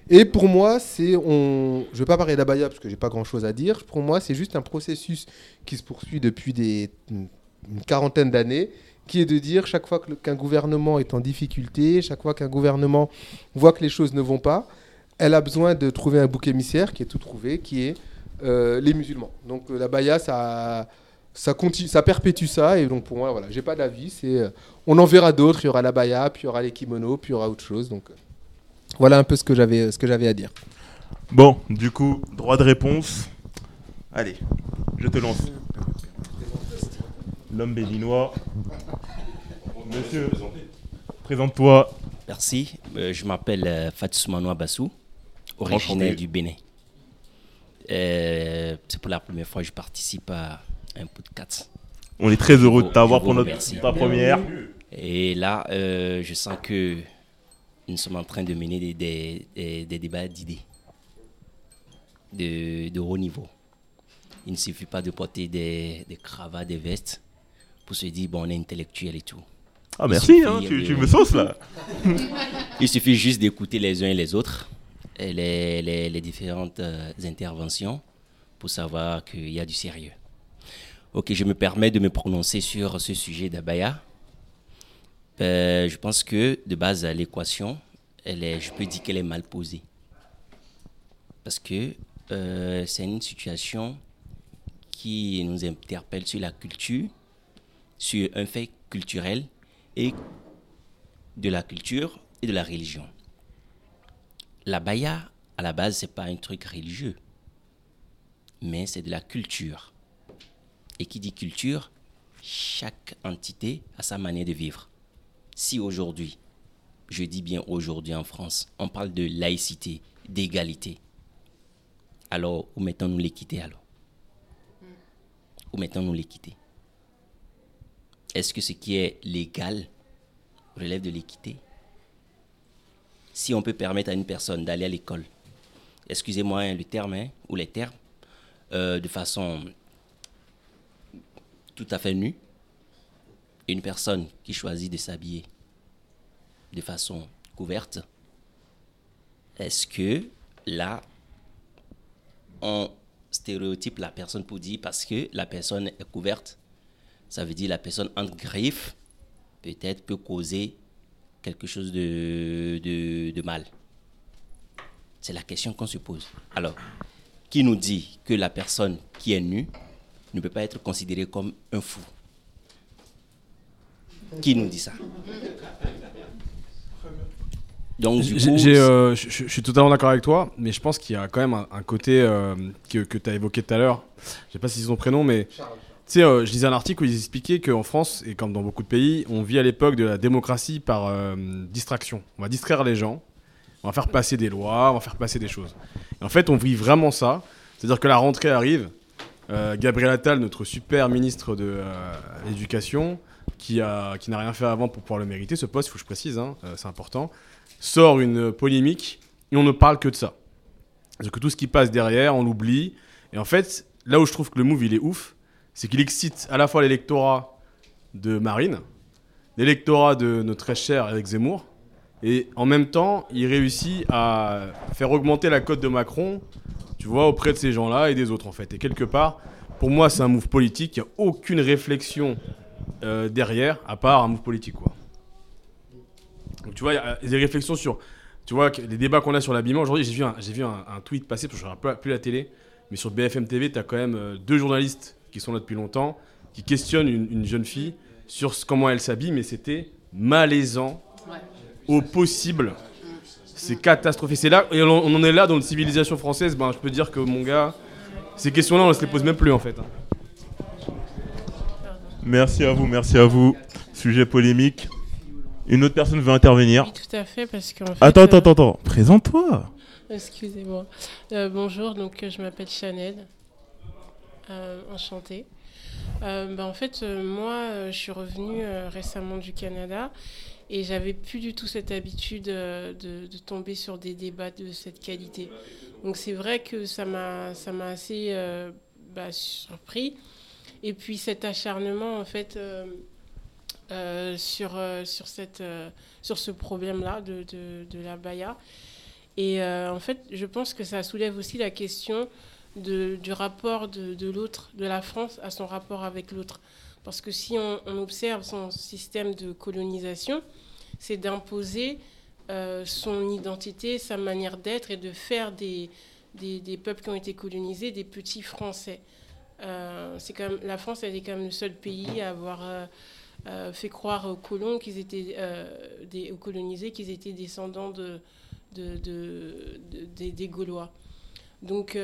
Et pour moi, c'est on. Je vais pas parler d'Abaya parce que j'ai pas grand chose à dire. Pour moi, c'est juste un processus qui se poursuit depuis des, une quarantaine d'années, qui est de dire chaque fois qu'un gouvernement est en difficulté, chaque fois qu'un gouvernement voit que les choses ne vont pas, elle a besoin de trouver un bouc émissaire qui est tout trouvé, qui est les musulmans. Donc euh, la baya, ça, ça, continue, ça perpétue ça. Et donc pour moi, voilà, j'ai pas d'avis. C'est, euh, on en verra d'autres. Il y aura la baya, puis il y aura les kimonos, puis il y aura autre chose. Donc euh, voilà un peu ce que j'avais, ce que j'avais à dire. Bon, du coup, droit de réponse. Allez, je te lance. L'homme béninois. Monsieur, présente-toi. Merci, Euh, je m'appelle euh, Fatou Bassou, originaire du Bénin. Euh, c'est pour la première fois que je participe à un podcast. On est très heureux de t'avoir pour notre- ta première. Et là, euh, je sens que nous sommes en train de mener des, des- des- des débats d'idées de, de haut niveau. Il ne suffit pas de porter des, cravates, des vestes pour se dire, bon, on est intellectuel et tout. Ah, merci, hein, tu- de- tu me sauces, là. Il suffit juste d'écouter les uns et les autres, les, différentes euh, interventions, pour savoir qu'il y a du sérieux. Ok, je me permets de me prononcer sur ce sujet d'Abaya. Euh, je pense que de base, l'équation, je peux dire qu'elle est mal posée. Parce que euh, c'est une situation qui nous interpelle sur la culture, sur un fait culturel et de la culture et de la religion. La baya, à la base, c'est pas un truc religieux, mais c'est de la culture. Et qui dit culture, chaque entité a sa manière de vivre. Si aujourd'hui, je dis bien aujourd'hui en France, on parle de laïcité, d'égalité, alors où mettons-nous l'équité alors? Où mettons-nous l'équité? Est-ce que ce qui est légal relève de l'équité? Si on peut permettre à une personne d'aller à l'école, excusez-moi hein, le terme hein, ou les termes, euh, de façon tout à fait nue, une personne qui choisit de s'habiller de façon couverte, est-ce que là, on stéréotype la personne pour dire parce que la personne est couverte, ça veut dire la personne en griffe peut-être peut causer quelque chose de, de, de mal. C'est la question qu'on se pose. Alors, qui nous dit que la personne qui est nue ne peut pas être considérée comme un fou? Qui nous dit ça? Donc, euh, je je- je suis totalement d'accord avec toi, mais je pense qu'il y a quand même un, un côté euh, que, que tu as évoqué tout à l'heure. Je sais pas si c'est son prénom, mais euh, je lisais un article où ils expliquaient qu'en France, et comme dans beaucoup de pays, on vit à l'époque de la démocratie par euh, distraction. On va distraire les gens, on va faire passer des lois, on va faire passer des choses. Et en fait, on vit vraiment ça. C'est-à-dire que la rentrée arrive. Euh, Gabriel Attal, notre super ministre de l'éducation, qui, n'a rien fait avant pour pouvoir le mériter, ce poste, il faut que je précise, hein, c'est important, sort une polémique et on ne parle que de ça. Parce que tout ce qui passe derrière, on l'oublie. Et en fait, là où je trouve que le move il est ouf, c'est qu'il excite à la fois l'électorat de Marine, l'électorat de notre très cher Eric Zemmour, et en même temps, il réussit à faire augmenter la cote de Macron, tu vois, auprès de ces gens-là et des autres en fait. Et quelque part, pour moi, c'est un move politique, il n'y a aucune réflexion euh, derrière, à part un move politique, quoi. Donc tu vois, il y a des réflexions sur, tu vois, les débats qu'on a sur l'habillement. Aujourd'hui, j'ai vu, un, j'ai vu un, tweet passer, parce je ne regarde plus la télé. Mais sur BFM TV, tu as quand même euh, deux journalistes qui sont là depuis longtemps, qui questionnent une, une jeune fille sur ce- comment elle s'habille, mais c'était malaisant au possible. C'est catastrophique. C'est là, et on, on en est là dans une civilisation française. Ben, je peux dire que mon gars, ces questions-là, on ne se les pose même plus en fait. hein. Merci à vous, merci à vous. Sujet polémique. Une autre personne veut intervenir. Oui, tout à fait, parce qu'en fait, Attends, euh, attends, attends, attends. Présente-toi. Excusez-moi. Euh, bonjour, donc euh, je m'appelle Chanel. Euh, enchantée. Euh, bah, en fait, euh, moi, je suis revenue récemment du Canada et j'avais plus du tout cette habitude de, tomber sur des débats de cette qualité. Donc c'est vrai que ça m'a ça m'a assez bah, surpris. Et puis cet acharnement, en fait, sur, sur, cette, sur ce problème-là de, de, de la baya. Et en fait, je pense que ça soulève aussi la question du rapport de, l'autre, de la France, à son rapport avec l'autre. Parce que si on, observe son système de colonisation, c'est d'imposer euh, son identité, sa manière d'être et de faire des, des, peuples qui ont été colonisés des petits Français. Euh, c'est quand la France, elle est quand même le seul pays à avoir euh, fait croire aux colons qu'ils étaient des, aux colonisés qu'ils étaient descendants de, de, de- de- des, Gaulois. Donc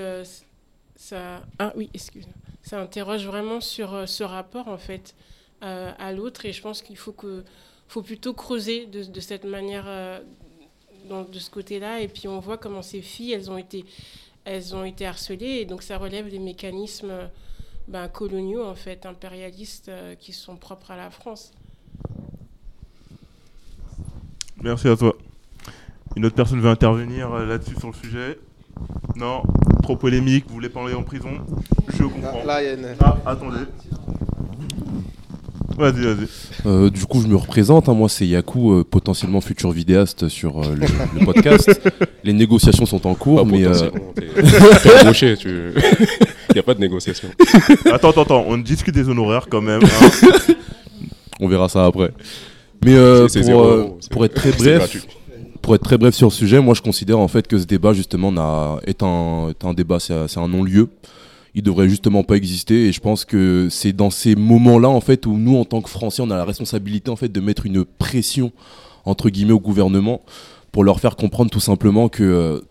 ça, ah oui, excuse, ça interroge vraiment sur euh, ce rapport en fait euh, à l'autre et je pense qu'il faut que faut plutôt creuser de, cette manière euh, de ce côté-là et puis on voit comment ces filles elles ont été elles ont été harcelées et donc ça relève des mécanismes euh, ben, coloniaux en fait impérialistes qui sont propres à la France. Merci à toi. Une autre personne veut intervenir là-dessus sur le sujet Non Trop polémique, vous voulez parler en prison Je comprends. Là, il y a une- Ah, attendez. Vas-y, vas-y. Euh, du coup, je me représente. hein. Moi, c'est Yaku, euh, potentiellement futur vidéaste sur euh, le, le podcast. Les négociations sont en cours, Pas mais. euh, t'es- embauché, tu- y a pas de négociation. Attends, attends, attends, on discute des honoraires quand même. hein. On verra ça après. Mais euh, pour, zéro euh, pour être très bref, gratuit. Pour être très bref sur le sujet, moi je considère en fait que ce débat justement est un, débat, c'est un non-lieu. Il devrait justement pas exister et je pense que c'est dans ces moments-là en fait où nous en tant que Français on a la responsabilité en fait de mettre une pression entre guillemets au gouvernement pour leur faire comprendre tout simplement que euh,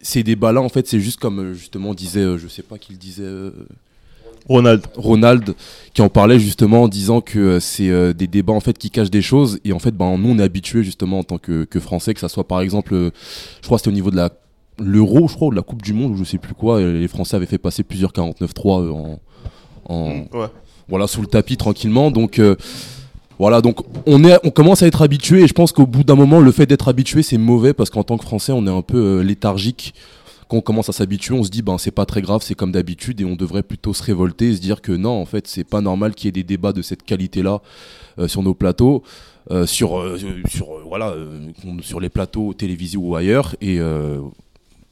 ces débats-là en fait c'est juste comme euh, justement disait euh, je sais pas qui le disait euh, Ronald. Ronald qui en parlait justement en disant que euh, c'est euh, des débats en fait qui cachent des choses et en fait ben nous on est habitués justement en tant que, que français que ça soit par exemple euh, je crois que c'était au niveau de la l'euro je crois ou de la coupe du monde ou je sais plus quoi et les français avaient fait passer plusieurs 49-3 euh, en, en Mm, ouais. voilà sous le tapis tranquillement donc euh, voilà donc on est on commence à être habitué et je pense qu'au bout d'un moment le fait d'être habitué c'est mauvais parce qu'en tant que français on est un peu euh, léthargique quand on commence à s'habituer, on se dit ben c'est pas très grave, c'est comme d'habitude et on devrait plutôt se révolter se dire que non, en fait, c'est pas normal qu'il y ait des débats de cette qualité-là euh, sur nos plateaux, euh, sur euh, sur voilà, sur les plateaux télévisés ou ailleurs et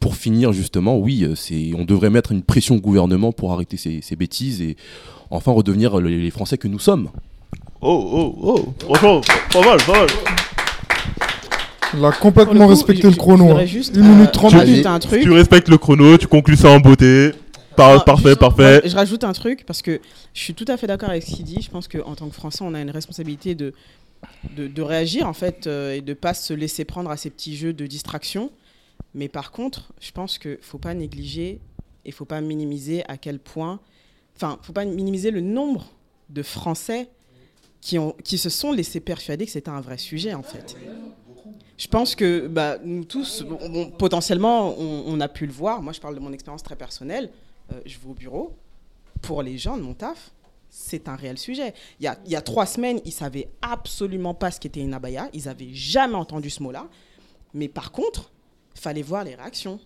pour finir justement, oui, c'est on devrait mettre une pression au gouvernement pour arrêter ces, bêtises et enfin redevenir les, les Français que nous sommes. Oh, oh, oh, franchement, pas mal, pas mal. Il a complètement respecté je- le chrono. hein. juste, 1 euh, minute 30 rajouter un truc. Tu respectes le chrono, tu conclus ça en beauté. Par- Non, parfait, parfait. je rajoute un truc parce que je suis tout à fait d'accord avec ce qu'il dit. Je pense qu'en tant que Français, on a une responsabilité de, de, de réagir en fait euh, et de pas se laisser prendre à ces petits jeux de distraction. Mais par contre, je pense qu'il faut pas négliger et faut pas minimiser à quel point, enfin, faut pas minimiser le nombre de Français qui ont qui se sont laissés persuader que c'était un vrai sujet en fait. Je pense que bah, nous tous, potentiellement, on, a pu le voir. Moi, je parle de mon expérience très personnelle. Euh, je vais au bureau. Pour les gens de mon taf, c'est un réel sujet. Il y a, trois semaines, ils savaient absolument pas ce qu'était une abaya. Ils avaient jamais entendu ce mot-là. Mais par contre, fallait voir les réactions.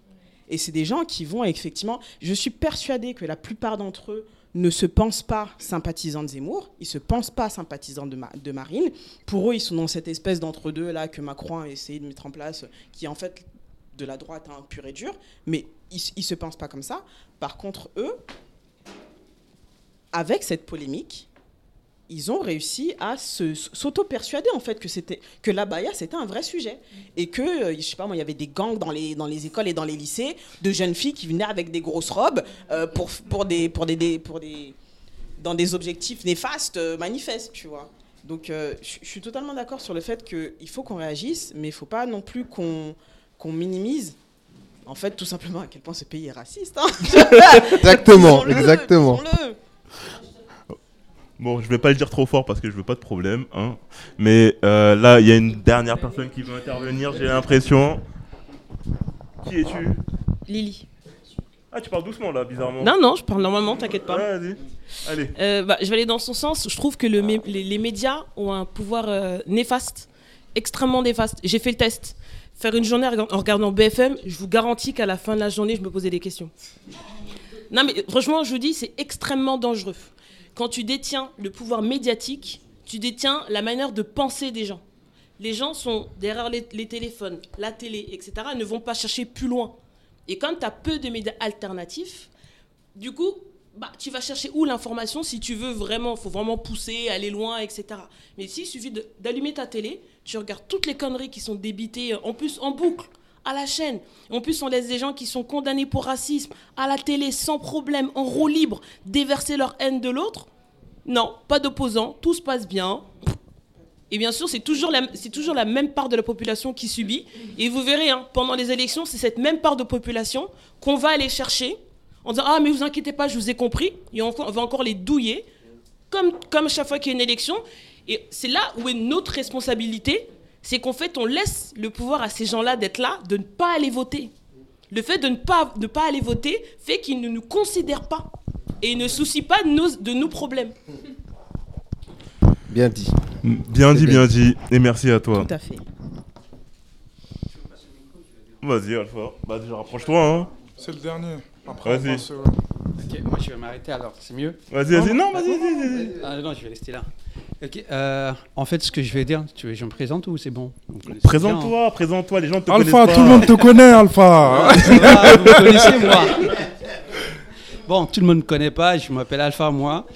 Et c'est des gens qui vont effectivement. Je suis persuadée que la plupart d'entre eux ne se pensent pas sympathisants de Zemmour, ils se pensent pas sympathisants de, Ma- de Marine. Pour eux, ils sont dans cette espèce d'entre-deux là que Macron a essayé de mettre en place, qui est en fait de la droite pure et dure, mais ils, ils se pensent pas comme ça. Par contre, eux, avec cette polémique, ils ont réussi à s'auto-persuader en fait que c'était que l'abaya c'était un vrai sujet et que euh, je sais pas moi il y avait des gangs dans les dans les écoles et dans les lycées de jeunes filles qui venaient avec des grosses robes euh, pour pour des pour des, des- pour des dans des objectifs néfastes euh, manifestes tu vois donc euh, je suis totalement d'accord sur le fait qu'il faut qu'on réagisse mais il faut pas non plus qu'on qu'on minimise en fait tout simplement à quel point ce pays est raciste hein. Exactement, exactement. Bon, je vais pas le dire trop fort parce que je veux pas de problème, hein. Mais euh, là, il y a une dernière personne qui veut intervenir, j'ai l'impression. Qui es-tu? Lily. Ah, tu parles doucement là, bizarrement. Non, non, je parle normalement, t'inquiète pas. Ouais, vas-y. Allez. Euh, bah, je vais aller dans son sens. Je trouve que le mé- les, les médias ont un pouvoir euh, néfaste, extrêmement néfaste. J'ai fait le test. Faire une journée en regardant BFM, je vous garantis qu'à la fin de la journée, je me posais des questions. Non, mais franchement, je vous dis, c'est extrêmement dangereux. Quand tu détiens le pouvoir médiatique, tu détiens la manière de penser des gens. Les gens sont derrière les, téléphones, la télé, etc., ne vont pas chercher plus loin. Et quand tu as peu de médias alternatifs, du coup, bah, tu vas chercher où l'information si tu veux vraiment, faut vraiment pousser, aller loin, etc. Mais s'il suffit d'allumer ta télé, tu regardes toutes les conneries qui sont débitées, en plus en boucle, à la chaîne. En plus, on laisse des gens qui sont condamnés pour racisme à la télé sans problème, en roue libre, déverser leur haine de l'autre. Non, pas d'opposants, tout se passe bien. Et bien sûr, c'est toujours, la, toujours la même part de la population qui subit. Et vous verrez, hein, pendant les élections, c'est cette même part de population qu'on va aller chercher en disant Ah, mais vous inquiétez pas, je vous ai compris. Et on, on va encore les douiller, comme, comme chaque fois qu'il y a une élection. Et c'est là où est notre responsabilité c'est qu'en fait, on laisse le pouvoir à ces gens-là d'être là, de ne pas aller voter. Le fait de ne pas, de pas aller voter fait qu'ils ne nous considèrent pas. Et ils ne soucient pas de nos, de nos problèmes. Bien dit. Bien dit, bien dit. Et merci à toi. Tout à fait. Vas-y, Alpha. Bah, déjà, rapproche-toi, hein. C'est le dernier. Après, Vas-y. euh, Ok, moi je vais m'arrêter alors, c'est mieux Vas-y, vas-y. Non, vas-y, vas-y, vas-y. Ah non, je vais rester là. Ok, euh, en fait, ce que je vais dire, tu veux que je me présente ou c'est bon? Connaissez bien, Présente-toi, présente-toi, les gens te Alpha, connaissent pas. tout le monde te connaît, Alpha. Ça va, vous me connaissez, moi. Bon, tout le monde ne me connaît pas, je m'appelle Alpha, moi.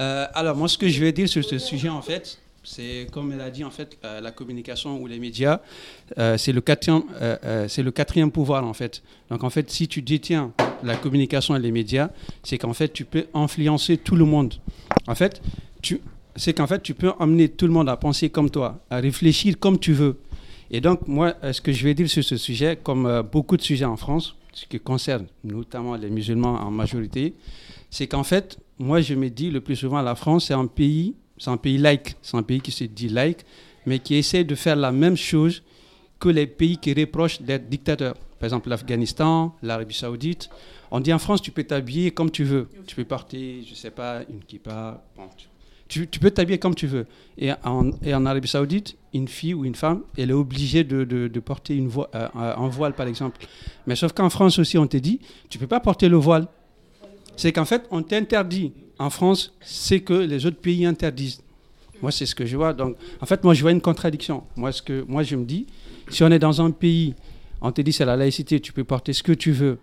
Euh, alors, moi, ce que je vais dire sur ce sujet, en fait, c'est comme elle a dit, en fait, euh, la communication ou les médias, euh, c'est le, quatrième, euh, euh, c'est le quatrième pouvoir, en fait. Donc, en fait, si tu détiens la communication et les médias, c'est qu'en fait, tu peux influencer tout le monde. En fait, tu, c'est qu'en fait, tu peux emmener tout le monde à penser comme toi, à réfléchir comme tu veux. Et donc, moi, euh, ce que je vais dire sur ce sujet, comme euh, beaucoup de sujets en France, ce qui concerne notamment les musulmans en majorité, c'est qu'en fait, moi, je me dis le plus souvent, la France, c'est un pays, c'est un pays laïque, c'est un pays qui se dit laïque, mais qui essaie de faire la même chose que les pays qui reprochent d'être dictateurs. Par exemple, l'Afghanistan, l'Arabie Saoudite. On dit en France, tu peux t'habiller comme tu veux. Tu peux porter, je sais pas, une kippa. Bon, tu- tu, peux t'habiller comme tu veux. Et en, Arabie Saoudite, une fille ou une femme, elle est obligée de, porter une vo- euh, un voile, par exemple. Mais sauf qu'en France aussi, on te dit, tu peux pas porter le voile. C'est qu'en fait, on t'interdit. En France, c'est que les autres pays interdisent. Moi, c'est ce que je vois. Donc, en fait, moi, je vois une contradiction. Moi, ce que, moi, je me dis, si on est dans un pays, on te dit c'est la laïcité, tu peux porter ce que tu veux.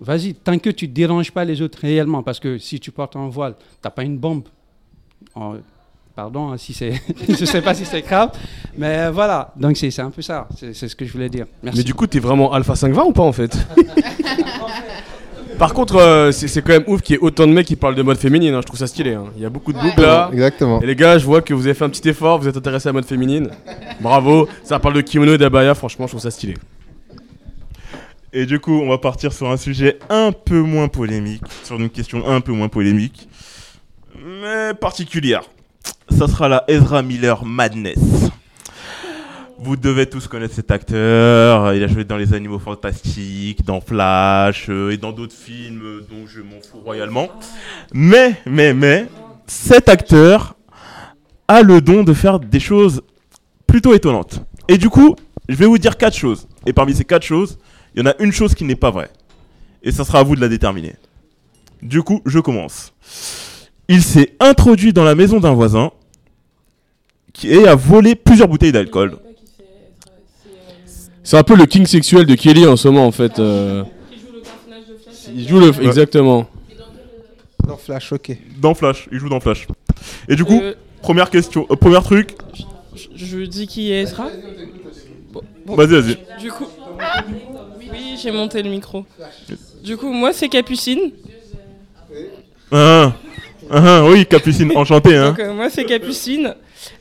Vas-y, tant que tu ne déranges pas les autres réellement, parce que si tu portes un voile, tu n'as pas une bombe. En- pardon hein, si c'est, je ne sais pas si c'est grave, mais voilà. Donc c'est, un peu ça. C'est, ce que je voulais dire. Merci. Mais du coup, t'es vraiment Alpha 520 ou pas en fait? Par contre, euh, c'est c'est quand même ouf qu'il y ait autant de mecs qui parlent de mode féminine. hein, Je trouve ça stylé. hein. Il y a beaucoup de boucles là. Exactement. Et les gars, je vois que vous avez fait un petit effort, vous êtes intéressés à la mode féminine. Bravo. Ça parle de kimono et d'abaya. Franchement, je trouve ça stylé. Et du coup, on va partir sur un sujet un peu moins polémique, sur une question un peu moins polémique, mais particulière. Ça sera la Ezra Miller Madness. Vous devez tous connaître cet acteur. Il a joué dans Les Animaux Fantastiques, dans Flash euh, et dans d'autres films dont je m'en fous royalement. Mais, mais, mais, cet acteur a le don de faire des choses plutôt étonnantes. Et du coup, je vais vous dire quatre choses. Et parmi ces quatre choses, il y en a une chose qui n'est pas vraie. Et ça sera à vous de la déterminer. Du coup, je commence. Il s'est introduit dans la maison d'un voisin qui et a volé plusieurs bouteilles d'alcool. C'est un peu le king sexuel de Kelly en ce moment en fait. euh. Il joue le. Exactement. Dans Flash, ok. Dans Flash, il joue dans Flash. Et du coup, Euh, première question, euh, premier truc. Je, je dis qui est Ezra. Vas-y, vas-y. Du coup, oui, j'ai monté le micro. Du coup, moi, c'est Capucine. Ah, ah, oui, Capucine, enchanté. Hein. Donc, euh, moi, c'est Capucine.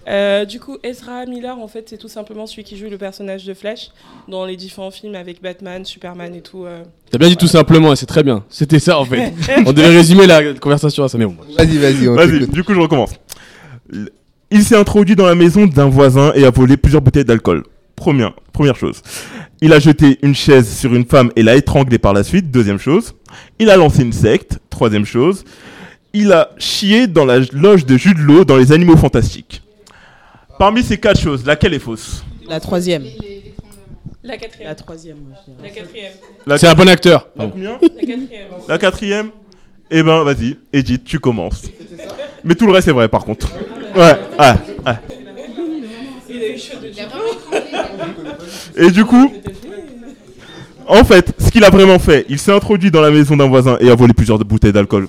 Euh, du coup, Ezra Miller, en fait, c'est tout simplement celui qui joue le personnage de Flash dans les différents films avec Batman, Superman et tout. euh. T'as bien dit tout simplement, et c'est très bien. C'était ça en fait. on devait résumer la conversation à ça, mais bon. Vas-y, vas-y, Vas-y, du coup, je recommence. Il s'est introduit dans la maison d'un voisin et a volé plusieurs bouteilles d'alcool. Première, première chose. Il a jeté une chaise sur une femme et l'a étranglée par la suite. Deuxième chose. Il a lancé une secte. Troisième chose. Il a chié dans la loge de Jude Law dans Les Animaux Fantastiques. Parmi ces quatre choses, laquelle est fausse? La troisième. La quatrième. La troisième. La quatrième. C'est un bon acteur. La Pardon. combien? La quatrième. La quatrième? Eh ben, vas-y, Edith, tu commences. Mais tout le reste est vrai, par contre. Ouais, ouais, ouais. Il a eu chaud de Et du coup, en fait, ce qu'il a vraiment fait, il s'est introduit dans la maison d'un voisin et a volé plusieurs bouteilles d'alcool.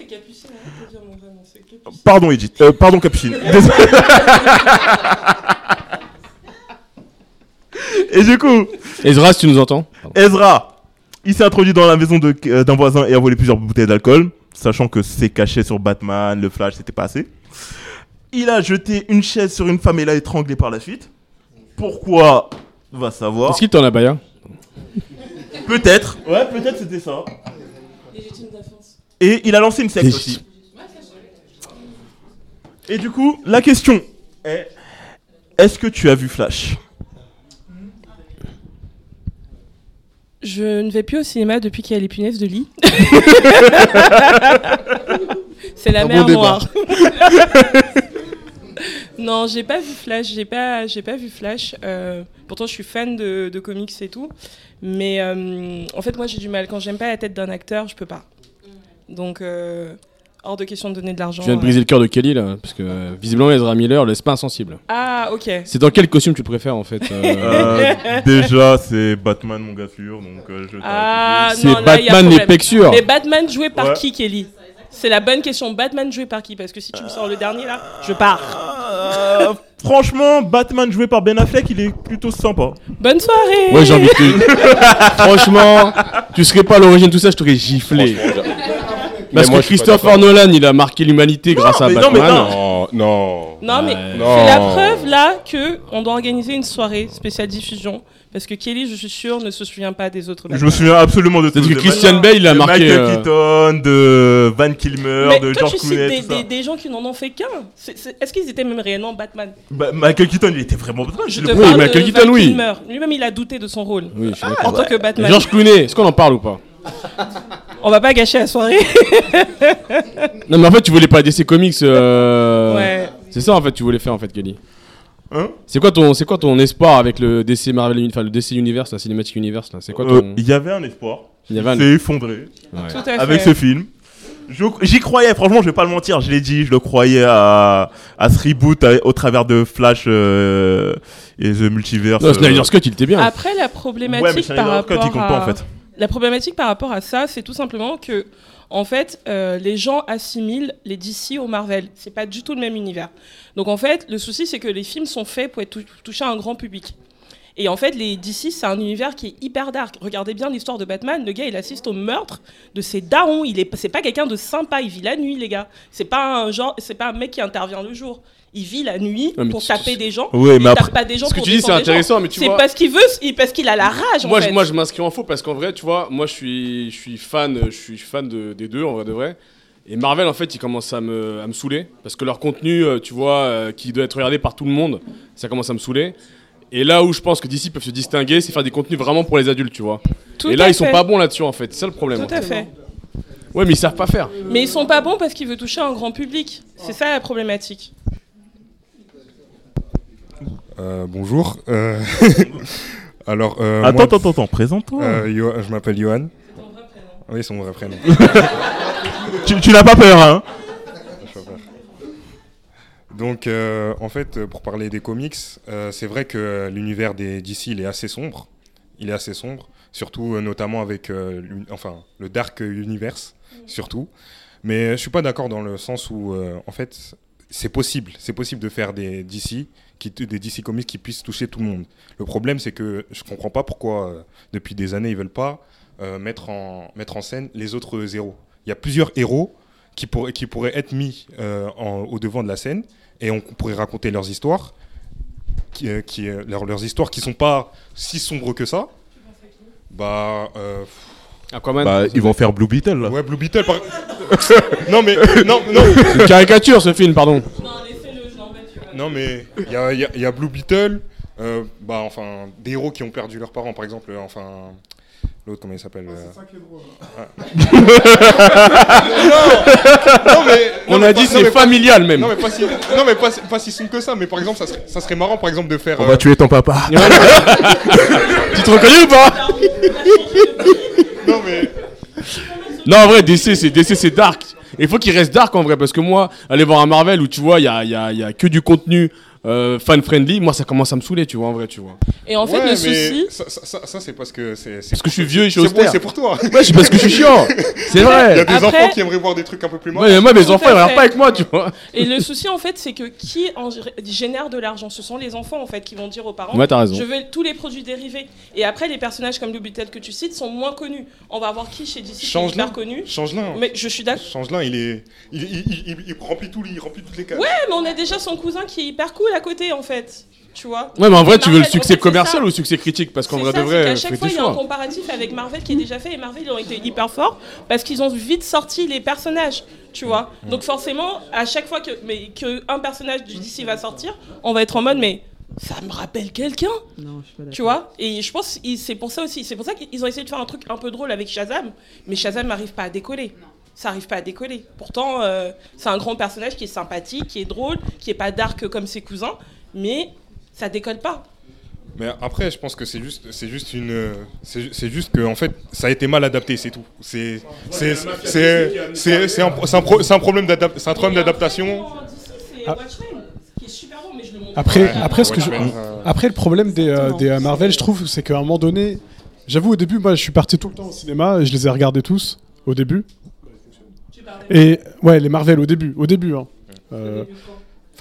Pardon, Edith. Euh, pardon, Capucine. Désolé. et du coup, Ezra, si tu nous entends. Ezra, il s'est introduit dans la maison euh, d'un voisin et a volé plusieurs bouteilles d'alcool, sachant que c'est caché sur Batman, le Flash, c'était pas assez. Il a jeté une chaise sur une femme et l'a étranglée par la suite. Pourquoi? Va savoir. Est-ce qu'il t'en a baillé Peut-être. Ouais, peut-être c'était ça. Et il a lancé une secte aussi. Et du coup, la question est est-ce que tu as vu Flash? Je ne vais plus au cinéma depuis qu'il y a les punaises de lit. C'est la Un mer noire. non, j'ai pas vu Flash. J'ai pas, j'ai pas vu Flash. Euh, pourtant, je suis fan de, de comics et tout. Mais euh, en fait, moi, j'ai du mal. Quand j'aime pas la tête d'un acteur, je peux pas. Donc, euh, hors de question de donner de l'argent. Tu viens de euh. briser le cœur de Kelly là, parce que euh, visiblement Ezra Miller laisse pas insensible. Ah, ok. C'est dans quel costume tu préfères en fait euh, Euh, Déjà, c'est Batman, mon gars sûr, donc euh, je Ah, C'est non, là, il y a Batman, les pecs sûrs. Mais Batman joué par Ouais. qui, Kelly? C'est la bonne question. Batman joué par qui? Parce que si tu me sors le dernier là, je pars. Euh, franchement, Batman joué par Ben Affleck, il est plutôt sympa. Bonne soirée Ouais, j'ai envie de. Franchement, tu serais pas à l'origine de tout ça, je t'aurais giflé. Parce que je Christopher Nolan, il a marqué l'humanité grâce à mais non, mais Batman. Non, non. Non, mais c'est la preuve là que on doit organiser une soirée spéciale diffusion. Parce que Kelly, je suis sûr, ne se souvient pas des autres. Je me souviens absolument de tout. C'est-à-dire que Christian Bale, il a de marqué, Michael euh, Keaton, de Van Kilmer, Mais de toi, George tu cites Clooney, des, des- des gens qui n'en ont fait qu'un. Est-ce qu'ils étaient même réellement Batman? Bah, Michael Keaton, il était vraiment Batman. Je le te prends. parle Michael de Keaton, Val oui. Kilmer. Lui-même, il a douté de son rôle. Oui, je suis en tant que Batman. George Clooney, est-ce qu'on en parle ou pas? On va pas gâcher la soirée. Non, mais en fait, tu voulais pas DC Comics. euh, Ouais. C'est ça en fait, tu voulais faire en fait, Kelly. Hein? C'est quoi ton, c'est quoi ton espoir avec le DC Marvel, enfin le DC Universe, la Cinematic Universe là? C'est quoi Euh, ton Il y avait un espoir. Il y avait un- s'est effondré Ouais. Tout à avec ce film. J'y croyais, franchement, je vais pas le mentir, je l'ai dit, je le croyais à, à ce reboot à- au travers de Flash euh, et The Multiverse. Non, Snyder euh. Scott, il était bien. Après, la Ouais, mais problématique par Scott, il rapport compte pas, à... en fait. La problématique par rapport à ça, c'est tout simplement que, en fait, euh, les gens assimilent les DC au Marvel. C'est pas du tout le même univers. Donc, en fait, le souci, c'est que les films sont faits pour être tou- touchés à un grand public. Et en fait, les DC, c'est un univers qui est hyper dark. Regardez bien l'histoire de Batman. Le gars, il assiste au meurtre de ses darons. Il est, c'est pas quelqu'un de sympa. Il vit la nuit, les gars. C'est pas un genre, c'est pas un mec qui intervient le jour. Il vit la nuit pour taper des gens. Ouais, il mais après- tape pas des gens ce que pour tu dis, c'est gens. intéressant, mais tu C'est vois- parce qu'il veut, il- parce qu'il a la rage. moi, en je, fait. moi, je m'inscris en faux parce qu'en vrai, tu vois, moi, je suis, je suis fan, je suis fan de- des deux, en vrai de vrai. Et Marvel, en fait, ils commencent à me, à me saouler parce que leur contenu, euh, tu vois, euh, qui doit être regardé par tout le monde, ça commence à me saouler. Et là où je pense que DC peuvent se distinguer, c'est faire des contenus vraiment pour les adultes, tu vois. Tout et là, à ils sont fait. pas bons là-dessus, en fait. C'est ça le problème. Tout à fait. Ouais, mais ils savent pas faire. Mais ils sont pas bons parce qu'ils veulent toucher un grand public. C'est ça la problématique. Euh, bonjour. Euh, Alors, euh, Attends, moi- attends, attends, présente-toi. Yo- je m'appelle Johan. Oui, c'est mon vrai prénom. tu tu n'as pas peur, hein Je pas peur. Donc, en fait, pour parler des comics, c'est vrai que l'univers des DC, il est assez sombre. Il est assez sombre, surtout notamment avec enfin, le Dark Universe, surtout. Mais je suis pas d'accord dans le sens où, en fait, c'est possible, c'est possible de faire des DC, qui, des DC comics qui puissent toucher tout le monde. Le problème, c'est que je comprends pas pourquoi, euh, depuis des années, ils veulent pas euh, mettre, en, mettre en scène les autres héros. Il y a plusieurs héros qui, pourraient qui pourraient être mis euh, en- au devant de la scène et on pourrait raconter leurs histoires, qui, euh, qui, euh, leurs, leurs histoires qui sont pas si sombres que ça. Bah. Euh, Aquaman Bah, ils vont faire Blue Beetle là. Ouais, Blue Beetle par. non, mais. Non, non. C'est une caricature ce film, pardon. Non, mais il y a, il y a- il y a Blue Beetle, euh, bah, enfin, des héros qui ont perdu leurs parents, par exemple, euh, enfin. L'autre, comment il s'appelle euh, ah. non, non, mais. On a dit c'est pas- familial, même. Non, mais pas si, non, mais pas, pas si sombre que ça, mais par exemple, ça serait, ça serait marrant, par exemple, de faire. On euh, va tuer ton papa. tu te reconnais ou pas? Non, mais. Non, en vrai, DC, c'est DC, c'est dark. Il faut qu'il reste dark en vrai, parce que moi, aller voir un Marvel où tu vois, il y a, y a que du contenu euh, fan-friendly, moi, ça commence à me saouler, tu vois, en vrai, tu vois. Et en fait, Ouais, le souci. Ça, ça- ça- ça, c'est parce que c'est. Parce que je suis vieux et je suis austère. C'est pour toi. Ouais, c'est parce que je suis chiant. C'est vrai. Il y a des Après- enfants qui aimeraient voir des trucs un peu plus marrants. Ouais, mais moi, mes Tout enfants, ils regardent fait. pas avec moi, tu vois. Et le souci, en fait, c'est que qui en génère de l'argent? Ce sont les enfants, en fait, qui vont dire aux parents Ouais, t'as raison. Je veux tous les produits dérivés. Et après, les personnages comme le Butel que tu cites sont moins connus. On va voir qui chez DC qui est connu. Change-la. Mais je suis d'accord. Change-la, il est. Il, il, il, il- il remplit tout, il remplit toutes les cases. Ouais, mais on a déjà son cousin qui est hyper cool à côté, en fait. Tu vois Ouais, mais en vrai, Et tu veux le en succès fait, commercial ça. ou le succès critique? Parce qu'en vrai, ça, de vrai, fais chaque fois, il y a un comparatif avec Marvel qui est déjà fait et Marvel, ils ont été hyper forts parce qu'ils ont vite sorti les personnages, tu vois. Mm. Donc forcément, à chaque fois que, mais, que un personnage du DC va sortir, on va être en mode, mais ça me rappelle quelqu'un tu vois et je pense c'est pour ça aussi c'est pour ça qu'ils ont essayé de faire un truc un peu drôle avec Shazam mais Shazam n'arrive pas à décoller ça arrive pas à décoller. Pourtant euh, c'est un grand personnage qui est sympathique qui est drôle qui est pas dark comme ses cousins mais ça décolle pas. Mais après, je pense que c'est juste, c'est juste une, c'est ju- c'est juste que en fait, ça a été mal adapté, c'est tout. C'est, c'est, c'est, c'est, c'est un, c'est un, pro- c'est un problème d'adap- c'est un problème d'adaptation. montre Après, après, ce que je- après, le problème des, euh, des euh, Marvel, je trouve, c'est qu'à un moment donné, j'avoue, au début, moi, je suis parti tout le temps au cinéma et je les ai regardés tous au début. Et ouais, les Marvel au début, au début. Hein. Euh,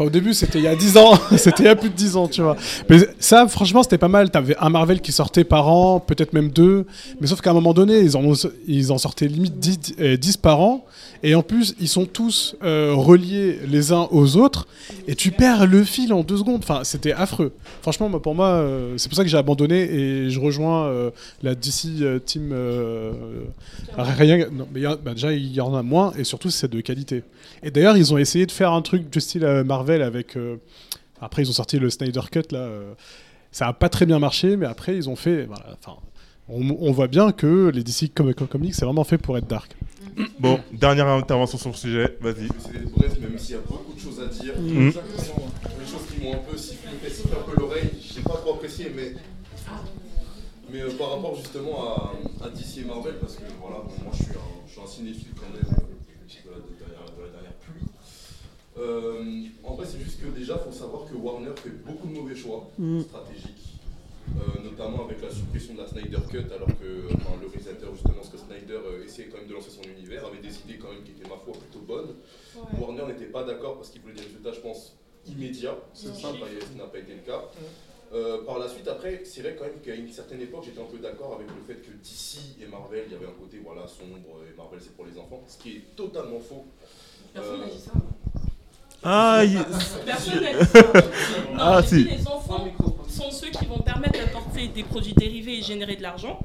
Au début, c'était il y a 10 ans, c'était il y a plus de 10 ans, tu vois. Mais ça, franchement, c'était pas mal. T'avais un Marvel qui sortait par an, peut-être même deux. Mais sauf qu'à un moment donné, ils en, sortaient limite 10, euh, 10 par an. Et en plus, ils sont tous euh, reliés les uns aux autres. Et tu perds le fil en deux secondes. Enfin, c'était affreux. Franchement, pour moi, euh, c'est pour ça que j'ai abandonné. Et je rejoins la DC Team. rien, bah, déjà, il y en a moins. Et surtout, c'est de qualité. Et d'ailleurs, ils ont essayé de faire un truc du style euh, Marvel avec. euh, après, ils ont sorti le Snyder Cut là. euh, ça a pas très bien marché, mais après, ils ont fait. voilà, enfin, on, on voit bien que les DC Com- Com- Comics, c'est vraiment fait pour être dark. Bon, dernière intervention sur le sujet, vas-y. C'est bref, même s'il y a beaucoup de choses à dire. Exactement. Les choses qui m'ont un peu sifflé, siffler un peu l'oreille, j'ai pas trop apprécié, mais. Mais euh, par rapport justement à, à DC et Marvel, parce que voilà, bon, moi je suis un, je suis un cinéphile quand même euh, de la, de derrière, de la dernière pluie. Euh, en vrai, c'est juste que déjà, il faut savoir que Warner fait beaucoup de mauvais choix Mm. stratégiques, euh, notamment avec la suppression de la Snyder Cut, alors que enfin, le réalisateur, justement, ce que Snyder euh, essayait quand même de lancer son univers, avait des idées quand même qui étaient, ma foi, plutôt bonnes. Warner n'était pas d'accord parce qu'il voulait des résultats, je pense, immédiats, ce qui n'a pas, ce qui n'a pas été le cas. Euh, par la suite, après, c'est vrai quand même qu'à une certaine époque, j'étais un peu d'accord avec le fait que DC et Marvel, il y avait un côté voilà, sombre et Marvel c'est pour les enfants, ce qui est totalement faux. Personne n'a dit ça. Ah, il- Personne n'a dit ça. Non, Ah, si. dit les enfants sont ceux qui vont permettre d'apporter des produits dérivés et générer de l'argent.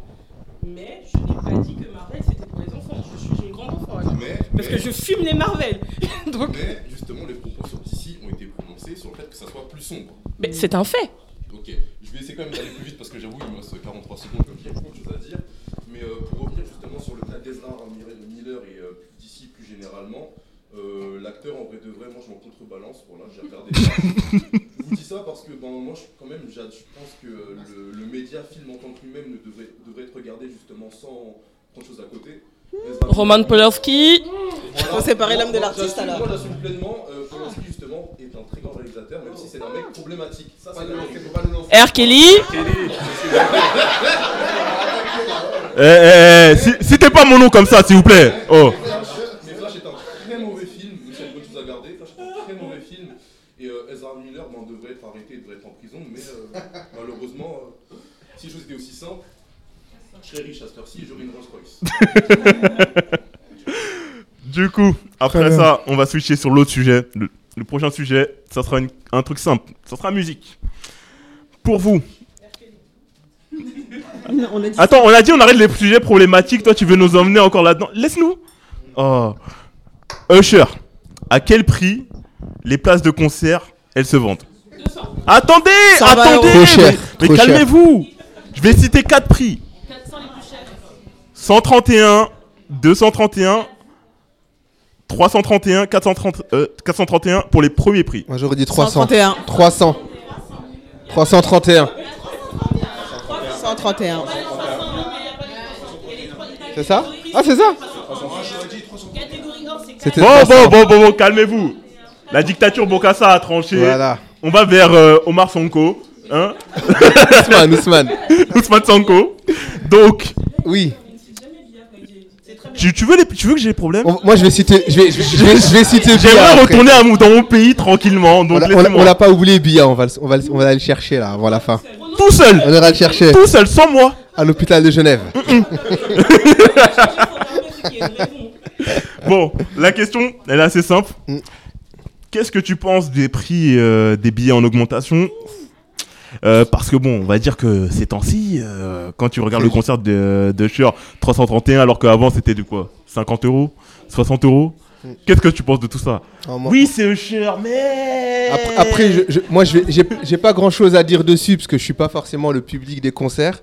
Mais je n'ai pas dit que Marvel c'était pour les enfants. Je suis une grande enfant. Mais- Parce que je fume les Marvel. Donc, Mais justement, les propos sur DC ont été prononcés sur le fait que ça soit plus sombre. mais c'est un fait. Ok, je vais essayer quand même d'aller plus vite parce que j'avoue, il me reste 43 secondes, donc il y a beaucoup de choses à dire. Mais euh, pour revenir justement sur le cas d'Ezra Miller et euh, d'ici plus généralement, euh, l'acteur en vrai de vrai, moi je m'en contrebalance. Voilà, j'ai regardé. je vous dis ça parce que ben, moi je, quand même, je pense que le, le média film en tant que lui-même ne devrait, devrait être regardé justement sans prendre chose à côté. Roman Polanski. Voilà. Faut séparer l'homme de l'artiste, alors. Moi j'assume pleinement. Euh, Polanski justement est un très grand réalisateur, même si c'est un mec problématique. Ça, c'est la. R. Kelly. Eh, eh, eh, citez pas mon nom comme ça, s'il vous plaît. Oh. Être arrêté, devrait être en prison, mais euh, malheureusement, euh, si les choses étaient aussi simples, je serais riche à cette heure-ci et j'aurais une Rolls Royce. Du coup, après Très bien. ça, on va switcher sur l'autre sujet. Le, le prochain sujet, ça sera une- un truc simple. Ça sera musique. Pour vous. On a dit Attends, on a dit on arrête les sujets problématiques. Toi, tu veux nous emmener encore là-dedans Laisse-nous. Oh. Usher, à quel prix les places de concert elles se vendent? Attendez, 120 euros. attendez. Trop cher, mais- Mais, trop cher. calmez-vous. Je vais citer quatre prix. 131, 231, 331, 430, euh, 431 pour les premiers prix. Moi j'aurais dit 300. 131. 300. 331. 131. C'est ça? Ah, c'est ça? C'était Bon, 300. bon, bon, bon, bon, calmez-vous. La dictature Bokassa a tranché. Voilà. On va vers euh, Omar Sonko. Hein Ousmane, Ousmane. Ousmane Sonko. Donc. Oui. Tu, tu veux, les, tu veux que j'ai des problèmes? On- moi je vais citer. Je vais, je vais, je vais, je vais citer Bia J'aimerais retourner à mon- dans mon pays tranquillement. Donc On l'a- pas oublié, Bia. On va, le- on, va, le- on va aller le chercher là avant la fin. Tout seul On ira le chercher. Tout seul, sans moi À l'hôpital de Genève. Bon, la question, elle est assez simple. Mm. Qu'est-ce que tu penses des prix euh, des billets en augmentation? Euh, parce que bon, on va dire que ces temps-ci, euh, quand tu regardes le concert de, de Cher, 331, alors qu'avant c'était de quoi? 50 euros? 60 euros? Qu'est-ce que tu penses de tout ça? Oh, moi- Oui, c'est cher, mais... Après, après, je- je- moi, j'ai j'ai pas grand chose à dire dessus parce que je suis pas forcément le public des concerts.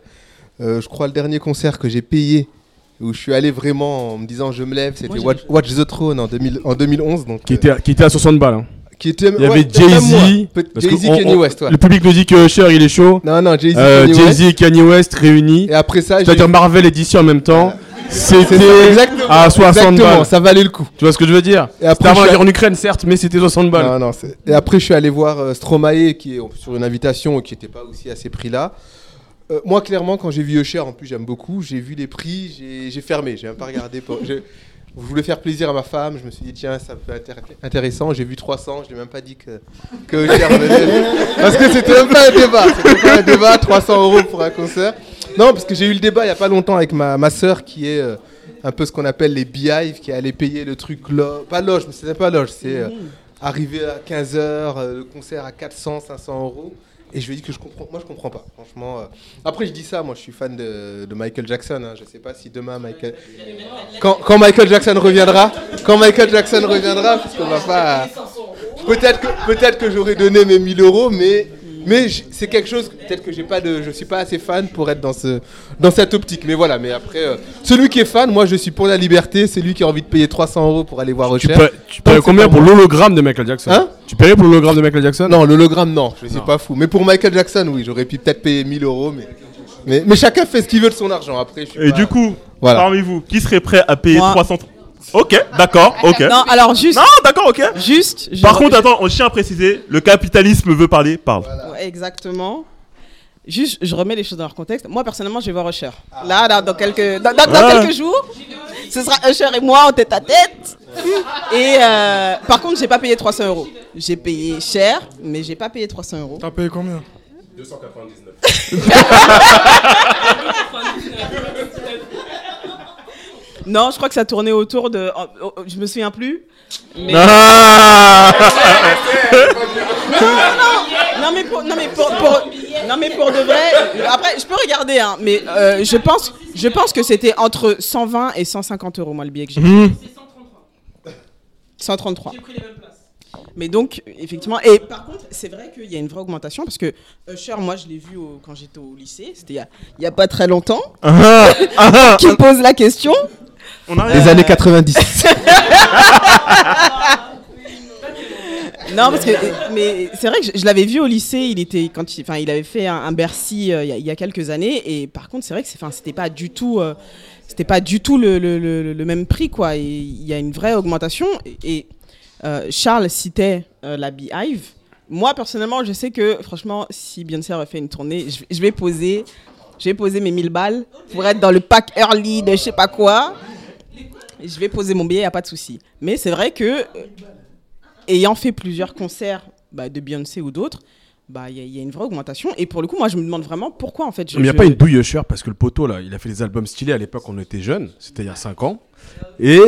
Euh, je crois le dernier concert que j'ai payé où je suis allé vraiment en me disant je me lève, c'était Watch, Watch the Throne en, 2000 en 2011. Donc, Qui euh, était, à- qui était à 60 balles. hein. Qui était- Il y ouais, avait. Jay-Z. Jay-Z, on- Kanye on- West, ouais. Le public nous dit que Cher il est chaud. Non, non, Jay-Z, Euh, Kanye Jay-Z et Kanye West réunis. Et après ça, j'ai- c'est-à-dire Marvel et DC en même temps. C'était à 60 Exactement, balles. ça valait le coup. Tu vois ce que je veux dire Et après, C'était avant la guerre en Ukraine, certes, mais c'était 60 balles. Non, non, c'est- et après, je suis allé voir euh, Stromae, qui est sur une invitation qui n'était pas aussi à ces prix-là. Euh, moi, clairement, quand j'ai vu Usher, en plus, j'aime beaucoup, j'ai vu les prix, j'ai- fermé, j'ai même pas regardé. Pour... Je voulais faire plaisir à ma femme, je me suis dit, tiens, ça peut être intér- intéressant. J'ai vu 300, je n'ai même pas dit que, que venait. Parce que c'était même pas un débat. C'était pas un débat, 300 euros pour un concert. Non, parce que j'ai eu le débat il n'y a pas longtemps avec ma, ma soeur qui est euh, un peu ce qu'on appelle les beehives, qui allait payer le truc, lo- pas loge, mais c'était pas loge, c'est euh, arriver à 15h, le concert à 400, 500 euros. Et je lui ai dit que je comprends, moi je comprends pas, franchement. euh. Après je dis ça, moi je suis fan de, de Michael Jackson, hein. je sais pas si demain Michael... Quand, quand Michael Jackson reviendra, quand Michael Jackson reviendra, parce qu'on va pas... Peut-être que, peut-être que j'aurais donné mes 1000 euros, mais, mais c'est quelque chose, peut-être que j'ai pas de, je suis pas assez fan pour être dans, ce, dans cette optique. Mais voilà, mais après, euh, celui qui est fan, moi je suis pour la liberté, c'est lui qui a envie de payer 300 euros pour aller voir Tu, paierais- tu que c'est combien pour l'hologramme de Michael Jackson? Hein? Tu paierais pour l'hologramme de Michael Jackson Non, l'hologramme, non, je suis pas fou. Mais pour Michael Jackson, oui, j'aurais pu peut-être payer 1000 euros, mais, mais, mais chacun fait ce qu'il veut de son argent. Après, je suis Et pas- du coup, Voilà. parmi vous, qui serait prêt à payer Moi. 300 Ok, d'accord, ok. Non, alors juste. Non, d'accord, ok. Juste. je- Par contre, attends, on tient à préciser, le capitalisme veut parler, parle. Ouais, exactement. Juste, je remets les choses dans leur contexte. Moi, personnellement, je vais voir Usher. Là, dans, dans quelques, dans, dans- dans Ah. quelques jours, ce sera Usher et moi en tête à tête. Et euh, par contre, j'ai pas payé 300 euros. J'ai payé cher, mais j'ai pas payé 300 euros. T'as payé combien 299. Non, je crois que ça tournait autour de. oh, oh, je me souviens plus. Mais... Ah non, non, non, non, mais pour, non, mais pour, pour- non, mais pour de vrai. Après, je peux regarder, hein, mais euh, je pense, je pense que c'était entre 120 et 150 euros, moi, le billet que j'ai. Mhm. payé. 133. Mais donc, effectivement, et par contre, c'est vrai qu'il y a une vraie augmentation parce que Usher, moi, je l'ai vu au- quand j'étais au lycée, c'était il y a- il n'y a, pas très longtemps. Ah, ah, qui pose la question. On. Les années 90. Non, parce que mais c'est vrai que je, je l'avais vu au lycée. Il était quand il, enfin, il avait fait un, un Bercy euh, il y, a- il y a quelques années. Et par contre, c'est vrai que c'est, enfin, c'était pas du tout, euh, c'était pas du tout le, le- le- le même prix, quoi. Et il y a une vraie augmentation. Et, et, euh, Charles citait euh, la Beehive. Moi, personnellement, je sais que franchement, si Beyoncé refait une tournée, je, vais- poser, je vais poser mes 1000 balles pour être dans le pack early de je sais pas quoi. Je vais poser mon billet, y a pas de souci. Mais c'est vrai que euh, ayant fait plusieurs concerts bah, de Beyoncé ou d'autres, bah il y, a- il y a une vraie augmentation. Et pour le coup, moi, je me demande vraiment pourquoi en fait. je- Mais il n'y a je- pas une douille Usher parce que le poteau là, il a fait des albums stylés à l'époque on était jeunes, c'était il y a 5 ans. Et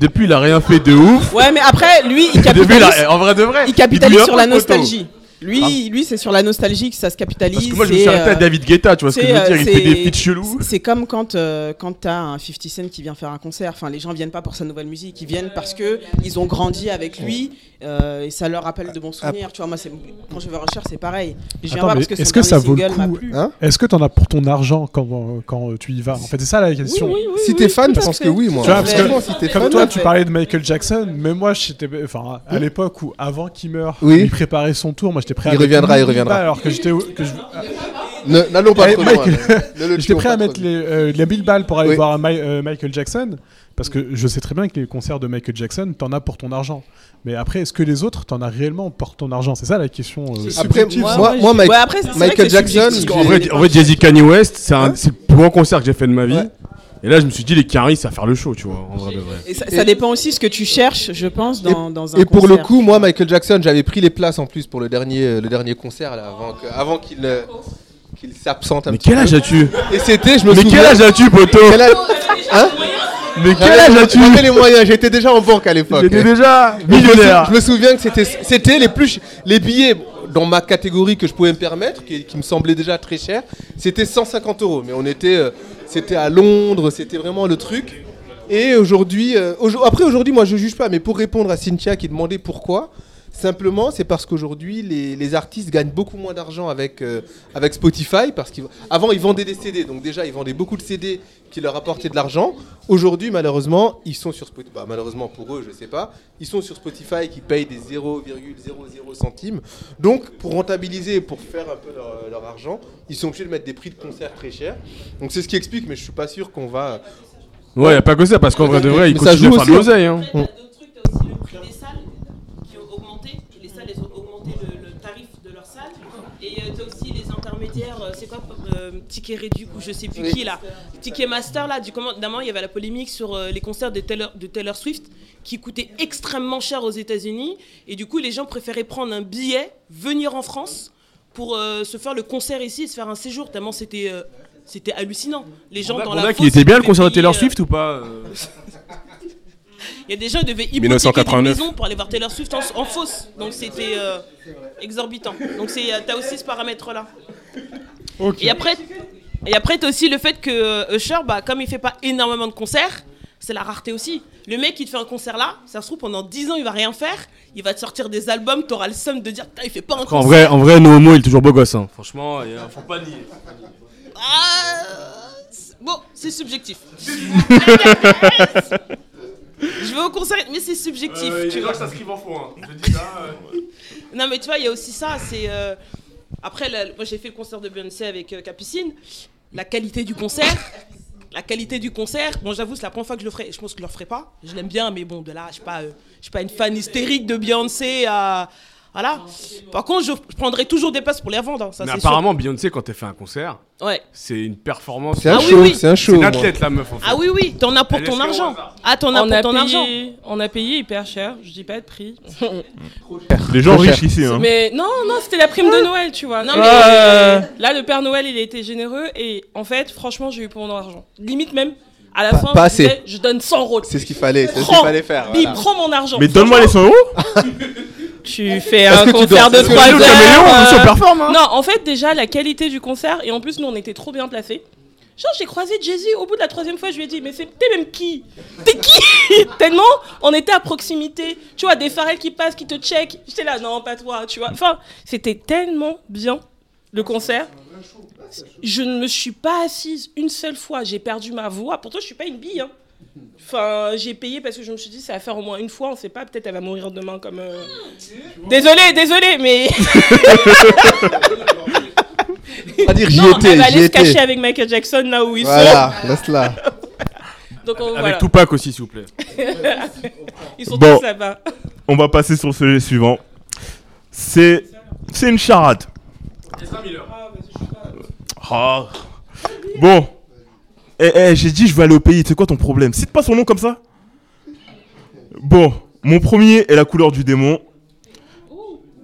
depuis il a rien fait de ouf. Ouais, mais après, lui, il capitalise. en vrai de vrai, il capitalise sur la poteau. Lui, lui, c'est sur la nostalgie que ça se capitalise. Parce que moi, je me suis c'est, arrêté à David Guetta, tu vois ce que je veux dire, il euh, fait des feats chelous. C'est comme quand, euh, quand t'as un 50 Cent qui vient faire un concert. Enfin, les gens viennent pas pour sa nouvelle musique, ils viennent parce que ils ont grandi avec lui euh, et ça leur rappelle de bons souvenirs. Tu vois, moi, quand je vais Usher, c'est pareil. Je viens Attends, pas mais parce que son est-ce que ça vaut le coup plu. Est-ce que t'en as pour ton argent quand, euh, quand tu y vas? En fait, c'est ça la question. oui, oui, Si t'es fan, je pense que oui, moi. Tu vois, parce que, si t'es comme fan, toi, tu parlais de Michael Jackson, mais moi, j'étais, enfin, à l'époque où, avant qu'il meure, Oui. il préparait son tour, moi, j'étais prêt Il reviendra, il 1000 reviendra. Alors que j'étais, que je- Ne- n'allons pas Eh, trop Michael- J'étais prêt à mettre les, euh, les 1000 balles pour aller Oui. voir euh, Michael Jackson, parce que je sais très bien que les concerts de Michael Jackson, t'en as pour ton argent. Mais après, est-ce que les autres, t'en as réellement pour ton argent? C'est ça la question. euh, Après, moi- moi, moi, Mike- Ouais, après, c'est vrai Michael Jackson. En vrai, en vrai, Jay-Z Kanye West, c'est un- c'est le plus grand concert que j'ai fait de ma vie. Et là, je me suis dit, les Caris, ça va faire le show, tu vois, en vrai de vrai. Et ça, ça dépend aussi ce que tu cherches, je pense, dans, dans un Et pour le coup, moi, Michael Jackson, j'avais pris les places en plus pour le dernier, euh, le dernier concert là, avant que- avant qu'il ne- qu'il s'absente un Mais petit quel âge as-tu? Et c'était, je me Mais souviens. quel âge as-tu, poto Quel âge- Hein? Mais quel J'avais- âge as-tu? J'avais les moyens, j'étais déjà en banque à l'époque. J'étais déjà millionnaire. Je me souviens que c'était, c'était les plus, les billets dans ma catégorie que je pouvais me permettre, qui, qui me semblait déjà très cher, c'était 150 euros. Mais on était, euh, c'était à Londres, c'était vraiment le truc. Et aujourd'hui, euh, après aujourd'hui, moi je juge pas, mais pour répondre à Cynthia qui demandait pourquoi, simplement c'est parce qu'aujourd'hui les, les artistes gagnent beaucoup moins d'argent avec, euh, avec Spotify, parce qu'avant ils vendaient des CD, donc déjà ils vendaient beaucoup de CD qui leur apportaient de l'argent. Aujourd'hui malheureusement ils sont sur Spotify, bah, malheureusement pour eux je sais pas, ils sont sur Spotify qui payent des 0,00 centimes. Donc pour rentabiliser, pour faire un peu leur, leur argent, ils sont obligés de mettre des prix de concert très chers. Donc c'est ce qui explique, mais je suis pas sûr qu'on va... Ouais, y a pas que ça, parce qu'en vrai de vrai, il Mais ça continue joue à faire de aussi, l'oseille. Hein. Mm. le prix des salles qui ont augmenté. Et les salles, elles ont augmenté le, le tarif de leurs salles. Et euh, t'as euh, c'est quoi euh, Ticket réduit ou je sais plus Oui. qui là Ticket Master là, du commandement, il y avait la polémique sur euh, les concerts de Taylor, de Taylor Swift qui coûtaient extrêmement cher aux États-Unis. Et du coup, les gens préféraient prendre un billet, venir en France pour euh, se faire le concert ici et se faire un séjour, tellement c'était. euh, c'était hallucinant. Les gens dans la Brondac, fosse, il était bien le concert de Taylor euh, Swift ou pas euh y a des gens qui devaient hypothéquer 1989. des maisons pour aller voir Taylor Swift en, en fosse. Donc c'était euh, exorbitant. Donc c'est, euh, t'as aussi ce paramètre-là. Et après, et après t'as aussi le fait que euh, Usher, bah, comme il fait pas énormément de concerts, c'est la rareté aussi. Le mec qui te fait un concert là, ça se trouve pendant 10 ans il va rien faire, il va te sortir des albums, t'auras le seum de dire Putain, il fait pas un Après, en concert. vrai, en vrai, No Homo, il est toujours beau gosse. Hein. Franchement, a- faut pas nier. Ah, bon, c'est subjectif. Je vais au concert, mais c'est subjectif. Euh, tu vois. gens s'inscrivent en faux, hein. Je dis ça, euh. Non, mais tu vois, il y a aussi ça. C'est euh, après, la- moi j'ai fait le concert de Beyoncé avec Capucine. La qualité du concert. La qualité du concert, bon j'avoue c'est la première fois que je le ferai, je pense que je le ferai pas, je l'aime bien mais bon de là je suis pas, je suis pas une fan hystérique de Beyoncé à, voilà. Par contre je, prendrai toujours des places pour les revendre, hein, ça Mais c'est apparemment, Beyoncé, quand elle fait un concert, Ouais. c'est une performance. C'est un Ah oui, show, oui. c'est un show. C'est une moi. athlète, la meuf, en fait. Ah oui oui, t'en as pour Elle ton argent. Ah t'en as on pour a ton payé, argent. On a payé hyper cher, je dis pas de prix. Les gens riches cher. ici, hein. Mais non, non, c'était la prime de Noël, tu vois. Non, mais- euh, là, le Père Noël, il a été généreux et en fait, franchement, j'ai eu pour mon argent. Limite même, à la Pas- fin, pas je, disais, je donne 100 euros. de C'est ce qu'il fallait, c'est ce qu'il fallait faire. Voilà. prends mon argent. Mais donne-moi les 100 euros Tu fais un concert de Parce que 3 nous, heures. caméléon, euh, performe, hein. Non, en fait, déjà, la qualité du concert, et en plus, nous, on était trop bien placés. Genre, j'ai croisé Jay-Z, au bout de la troisième fois, je lui ai dit, mais c'est- t'es même qui? T'es qui? Tellement, on était à proximité. Tu vois, des pharrelles qui passent, qui te check. J'étais là, non, pas toi, tu vois. Enfin, c'était tellement bien, le concert. Je ne me suis pas assise une seule fois. J'ai perdu ma voix. Pourtant, je suis pas une bille. hein. Enfin, j'ai payé parce que je me suis dit, ça va faire au moins une fois. On sait pas, peut-être elle va mourir demain comme. euh, Désolé, désolé, mais. Pas dire j'y étais, elle va aller se étais. cacher avec Michael Jackson là où ils Voilà, sont. laisse-la. Donc on- Avec voilà. Tupac aussi, s'il vous plaît. ils sont Bon. tous là-bas. On va passer sur le sujet suivant. C'est c'est une charade. Ah. Bon. Eh, eh, j'ai dit je vais aller au pays. C'est quoi ton problème? Cite pas son nom comme ça. Bon, mon premier est la couleur du démon.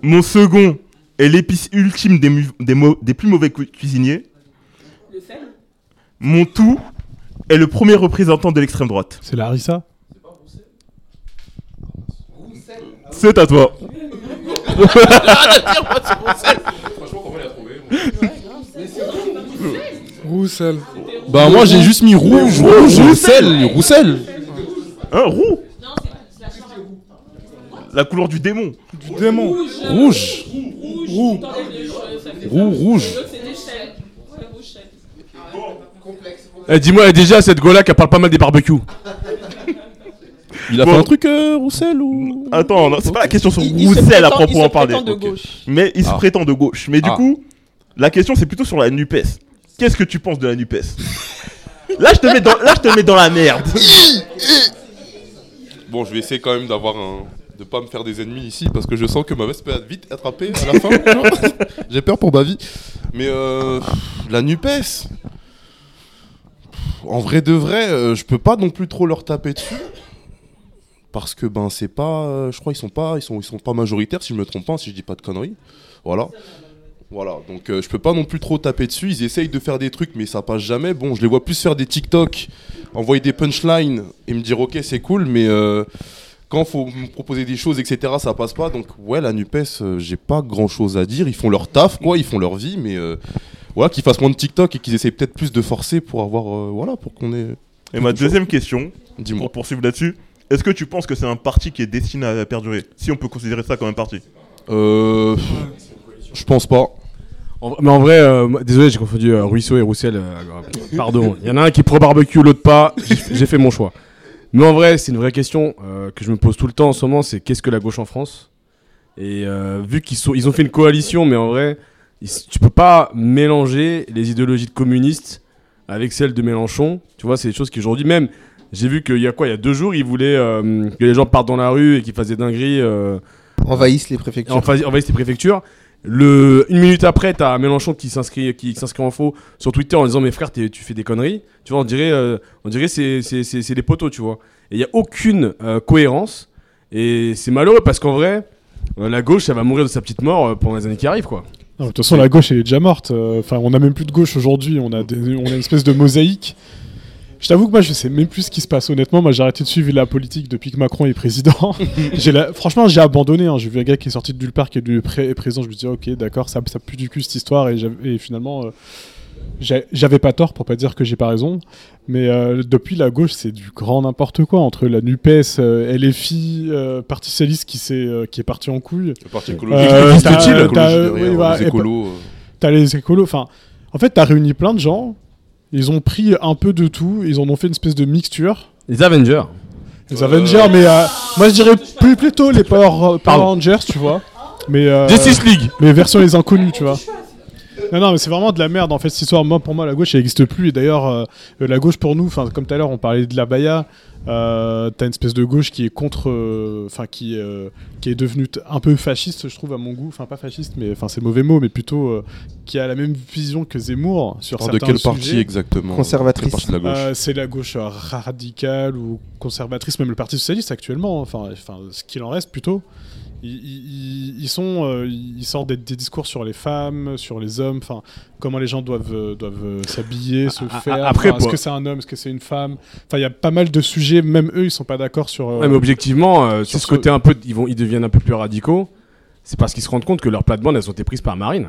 Mon second est l'épice ultime des, des, plus mauvais cu- cuisiniers. Le sel Mon tout est le premier représentant de l'extrême droite. C'est la harissa? C'est à toi. Roussel. Bah moi j'ai juste mis rouge, rouge, roussel, roussel. Un roux La couleur du démon. Du démon. Rouge. Roux. Roux, rouge. Eh, dis-moi, eh, déjà, cette Gola qui parle pas mal des barbecues. Il a Bon. fait un truc euh, roussel ou Attends, non, c'est pas la question sur Il- il se Roussel à prétend- il se parler. prétend de Ok. gauche. Mais il se Ah. prétend de gauche. Mais du Ah. coup, la question c'est plutôt sur la NUPES. Qu'est-ce que tu penses de la NUPES Là, je te mets dans, là, je te mets dans la merde. Bon, je vais essayer quand même d'avoir un. de pas me faire des ennemis ici parce que je sens que ma veste peut être vite attrapée à la fin. J'ai peur pour ma vie. Mais euh, la NUPES. En vrai de vrai, euh, je peux pas non plus trop leur taper dessus. Parce que ben c'est pas. euh, je crois qu'ils sont pas. Ils sont, ils sont pas majoritaires si je me trompe pas, si je dis pas de conneries. Voilà. Voilà, donc euh, je peux pas non plus trop taper dessus. Ils essayent de faire des trucs, mais ça passe jamais. Bon, je les vois plus faire des TikTok, envoyer des punchlines et me dire ok, c'est cool, mais euh, quand faut me proposer des choses, etc., ça passe pas. Donc, ouais, la NUPES, euh, j'ai pas grand chose à dire. Ils font leur taf, quoi, ils font leur vie, mais euh, voilà, qu'ils fassent moins de TikTok et qu'ils essayent peut-être plus de forcer pour avoir. euh, voilà, pour qu'on ait. Et ma deuxième question, Dis-moi. pour poursuivre là-dessus, est-ce que tu penses que c'est un parti qui est destiné à perdurer Si on peut considérer ça comme un parti? Euh. Je pense pas. En- mais en vrai, euh, désolé, j'ai confondu euh, Ruisseau et Roussel. euh, pardon. Il y en a un qui est pro barbecue, l'autre pas. J'ai j'ai fait mon choix. Mais en vrai, c'est une vraie question euh, que je me pose tout le temps en ce moment c'est qu'est-ce que la gauche en France? Et euh, vu qu'ils sont, ils ont fait une coalition, mais en vrai, ils- tu peux pas mélanger les idéologies de communistes avec celles de Mélenchon. Tu vois, c'est des choses qu'aujourd'hui, même, j'ai vu qu'il y a quoi Il y a deux jours, ils voulaient euh, que les gens partent dans la rue et qu'ils fassent des dingueries. euh, Envahissent les préfectures. envahissent, envahissent les préfectures. Une minute après, t'as Mélenchon qui s'inscrit, qui s'inscrit en faux sur Twitter en disant mais frère tu fais des conneries. Tu vois, on dirait, euh, on dirait c'est c'est c'est des poteaux, tu vois. Et il y a aucune euh, cohérence et c'est malheureux parce qu'en vrai, euh, la gauche, elle va mourir de sa petite mort euh, pendant les années qui arrivent, quoi. De toute façon, la gauche, elle est déjà morte. Enfin, on a même plus de gauche aujourd'hui. On a, des- on a une espèce de mosaïque. Je t'avoue que moi, je sais même plus ce qui se passe. Honnêtement, moi, j'ai arrêté de suivre la politique depuis que Macron est président. La- Franchement, j'ai abandonné. hein. J'ai vu un gars qui est sorti de nulle part, qui est devenu pré- président. Je me dis, ok, d'accord, ça, ça pue du cul cette histoire. Et, finalement, euh, j'avais pas tort pour pas dire que j'ai pas raison. Mais euh, depuis, la gauche, c'est du grand n'importe quoi. Entre la NUPES, euh, LFI, euh, Parti Socialiste qui, s'est, euh, qui est parti en couille. Le parti écologiste. Euh, Existe-t-il, t'as- oui, les voilà, et écolos. T'as les écolos. Enfin, en fait, t'as réuni plein de gens. Ils ont pris un peu de tout. Ils en ont fait une espèce de mixture. Les Avengers. Les Avengers, mais euh, moi je dirais plus plutôt les Power, Power Pardon. Rangers, tu vois. Mais euh, Justice League. Mais version les inconnus, tu vois. Non, non, mais c'est vraiment de la merde en fait cette histoire. Moi, pour moi, la gauche, elle n'existe plus. Et d'ailleurs, euh, la gauche pour nous, enfin, comme tout à l'heure, on parlait de la Baya. Euh, T'as une espèce de gauche qui est contre, euh, enfin, qui, euh, qui est devenue t- un peu fasciste, je trouve, à mon goût. Enfin, pas fasciste, mais enfin, c'est le mauvais mot, mais plutôt euh, qui a la même vision que Zemmour sur Alors, de certains quel parti exactement Conservatrice. Quel parti de la gauche Euh, C'est la gauche euh, radicale ou conservatrice, même le Parti socialiste actuellement. Enfin, enfin, ce qu'il en reste plutôt. Ils, sont, euh, ils sortent des, des discours sur les femmes, sur les hommes, enfin comment les gens doivent euh, doivent euh, s'habiller, se a- faire. après, Enfin, est-ce que c'est un homme, est-ce que c'est une femme? Enfin, il y a pas mal de sujets. Même eux, ils sont pas d'accord sur. Ouais, mais objectivement, euh, sur ce côté un peu, ils vont, ils deviennent un peu plus radicaux. C'est parce qu'ils se rendent compte que leurs plates-bandes elles ont été prises par Marine.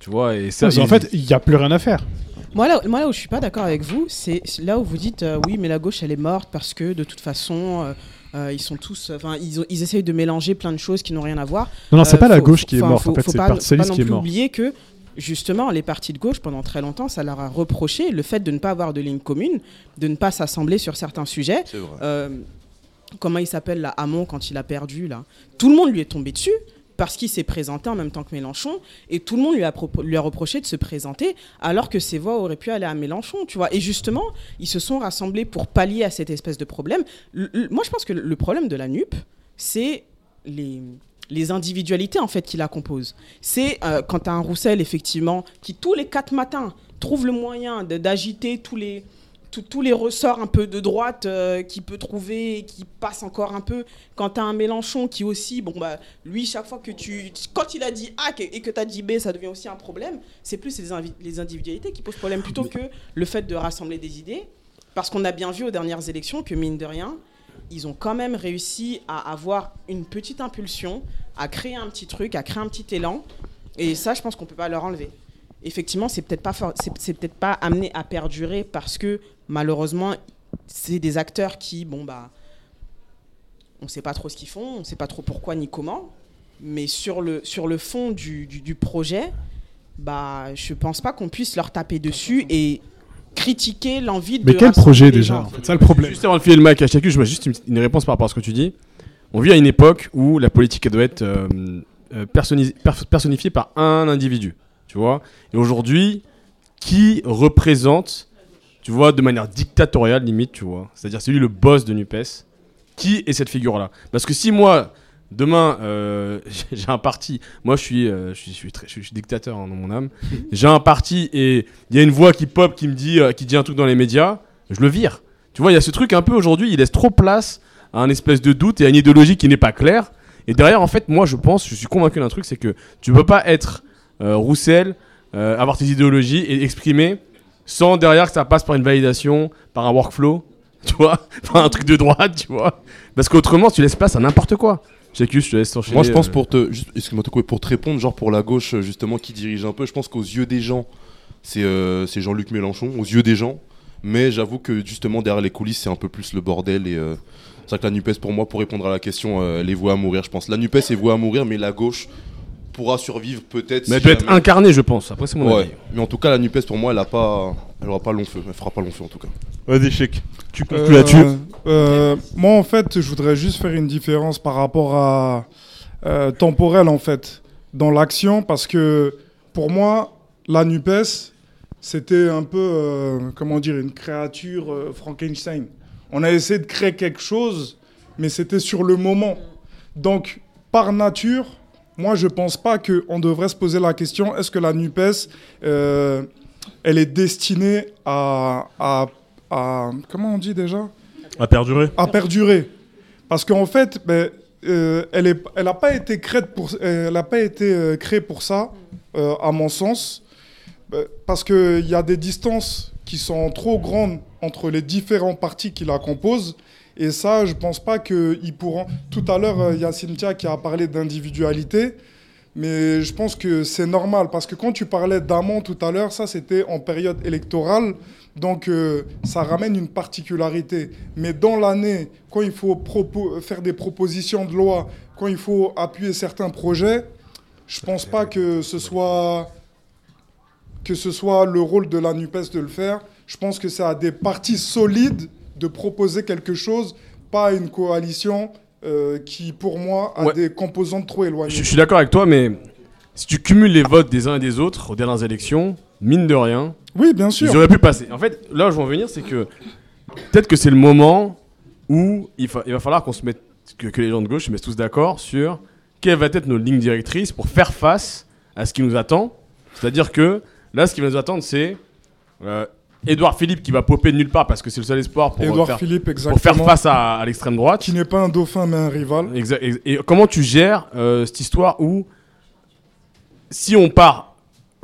Tu vois, et ça. Parce ils- fait, il y a plus rien à faire. Moi là, moi, là où je suis pas d'accord avec vous, c'est là où vous dites euh, oui, mais la gauche elle est morte parce que de toute façon. euh, euh, ils sont tous, enfin, ils, ils essayent de mélanger plein de choses qui n'ont rien à voir. Non, non, c'est pas la faut- gauche faut- qui est morte, faut- en fait, faut c'est le pas- Parti socialiste qui est mort. oublier que justement, les partis de gauche pendant très longtemps, ça leur a reproché le fait de ne pas avoir de ligne commune, de ne pas s'assembler sur certains sujets. Euh, comment il s'appelle là, Hamon quand il a perdu là? Tout le monde lui est tombé dessus parce qu'il s'est présenté en même temps que Mélenchon et tout le monde lui a, reproché de se présenter alors que ses voix auraient pu aller à Mélenchon, tu vois. Et justement, ils se sont rassemblés pour pallier à cette espèce de problème. Moi, je pense que le- problème de la NUP, c'est les les individualités en fait qui la composent. C'est euh, quand tu as un Roussel effectivement qui tous les quatre matins trouve le moyen d'agiter tous les tous les ressorts un peu de droite euh, qu'il peut trouver, qui passent encore un peu. Quand tu as un Mélenchon qui aussi, bon, bah, lui, chaque fois que tu. Quand il a dit A et que tu as dit B, ça devient aussi un problème. C'est plus les, les individualités qui posent problème plutôt que le fait de rassembler des idées. Parce qu'on a bien vu aux dernières élections que, mine de rien, ils ont quand même réussi à avoir une petite impulsion, à créer un petit truc, à créer un petit élan. Et ça, je pense qu'on peut pas leur enlever. Effectivement, c'est peut-être pas, c'est peut-être pas amené à perdurer parce que malheureusement, c'est des acteurs qui, bon bah, on sait pas trop ce qu'ils font, on sait pas trop pourquoi ni comment. Mais sur le, sur le fond du, du, du projet, bah, je pense pas qu'on puisse leur taper dessus et critiquer l'envie de. Mais quel projet déjà gens. en fait, C'est ça le problème. Juste avant de filer le mic à Chacu, je mets juste une, une réponse par rapport à ce que tu dis. On vit à une époque où la politique elle doit être euh, euh, personnifiée par un individu, tu vois. Et aujourd'hui, qui représente, tu vois, de manière dictatoriale limite, tu vois. C'est-à-dire c'est lui le boss de Nupes. Qui est cette figure-là? Parce que si moi demain euh, j'ai un parti, moi je suis, euh, je suis, je suis, très- je suis dictateur hein, dans mon âme. J'ai un parti et il y a une voix qui pop qui me dit, euh, qui dit un truc dans les médias, je le vire. Tu vois, il y a ce truc un peu aujourd'hui, il laisse trop place à un espèce de doute et à une idéologie qui n'est pas claire. Et derrière, en fait, moi je pense, je suis convaincu d'un truc, c'est que tu peux pas être Roussel, avoir tes idéologies et exprimer sans derrière que ça passe par une validation, par un workflow, tu vois, par un truc de droite, tu vois. Parce qu'autrement, tu laisses place à n'importe quoi. Jacques, je te laisse enchaîner. Moi, je pense euh, pour te, juste- excuse-moi, pour te répondre, genre pour la gauche euh, justement qui dirige un peu, je pense qu'aux yeux des gens, c'est euh, c'est Jean-Luc Mélenchon, aux yeux des gens. Mais j'avoue que justement derrière les coulisses, c'est un peu plus le bordel et euh, c'est vrai que la Nupes, pour moi, pour répondre à la question, elle est vouée à mourir, je pense. La Nupes est vouée à mourir, mais la gauche pourra survivre peut-être. Mais si elle doit être jamais- incarnée, je pense. Après, c'est mon Ouais. avis. Mais en tout cas, la Nupes, pour moi, elle a pas, elle aura pas long feu, elle fera pas long feu en tout cas. Vas-y, Cheikh. Tu Euh, conclus là-dessus euh, Moi, en fait, je voudrais juste faire une différence par rapport à euh, temporel, en fait, dans l'action, parce que pour moi, la Nupes, c'était un peu, euh, comment dire, une créature euh, Frankenstein. On a essayé de créer quelque chose, mais c'était sur le moment. Donc, par nature, moi, je pense pas qu'on devrait se poser la question est-ce que la NUPES, euh, elle est destinée à, à, à- Comment on dit déjà? À perdurer À perdurer. Parce qu'en fait, ben, euh, elle n'a elle pas été créée pour, elle a pas été, euh, créée pour ça, euh, à mon sens. Ben, parce qu'il y a des distances qui sont trop grandes entre les différents partis qui la composent. Et ça, je pense pas qu'ils pourront. Tout à l'heure, il y a Cynthia qui a parlé d'individualité. Mais je pense que c'est normal. Parce que quand tu parlais d'amont tout à l'heure, ça, c'était en période électorale. Donc, euh, ça ramène une particularité. Mais dans l'année, quand il faut faire des propositions de loi, quand il faut appuyer certains projets, je pense pas que ce soit que ce soit le rôle de la NUPES de le faire. Je pense que c'est à des partis solides de proposer quelque chose, pas une coalition euh, qui, pour moi, a Ouais. des composantes trop éloignées. Je, je suis d'accord avec toi, mais si tu cumules les votes des uns et des autres aux dernières élections, mine de rien, Oui, bien sûr. ils auraient pu passer. En fait, là où je veux en venir, c'est que peut-être que c'est le moment où il, fa- il va falloir qu'on se mette, que, que les gens de gauche se mettent tous d'accord sur quelles vont être nos lignes directrices pour faire face à ce qui nous attend. C'est-à-dire que là, ce qui va nous attendre, c'est euh, Édouard Philippe qui va popper de nulle part parce que c'est le seul espoir pour, Édouard faire, Philippe, pour faire face à, à l'extrême droite. Qui n'est pas un dauphin, mais un rival. Et comment tu gères euh, cette histoire où, si on part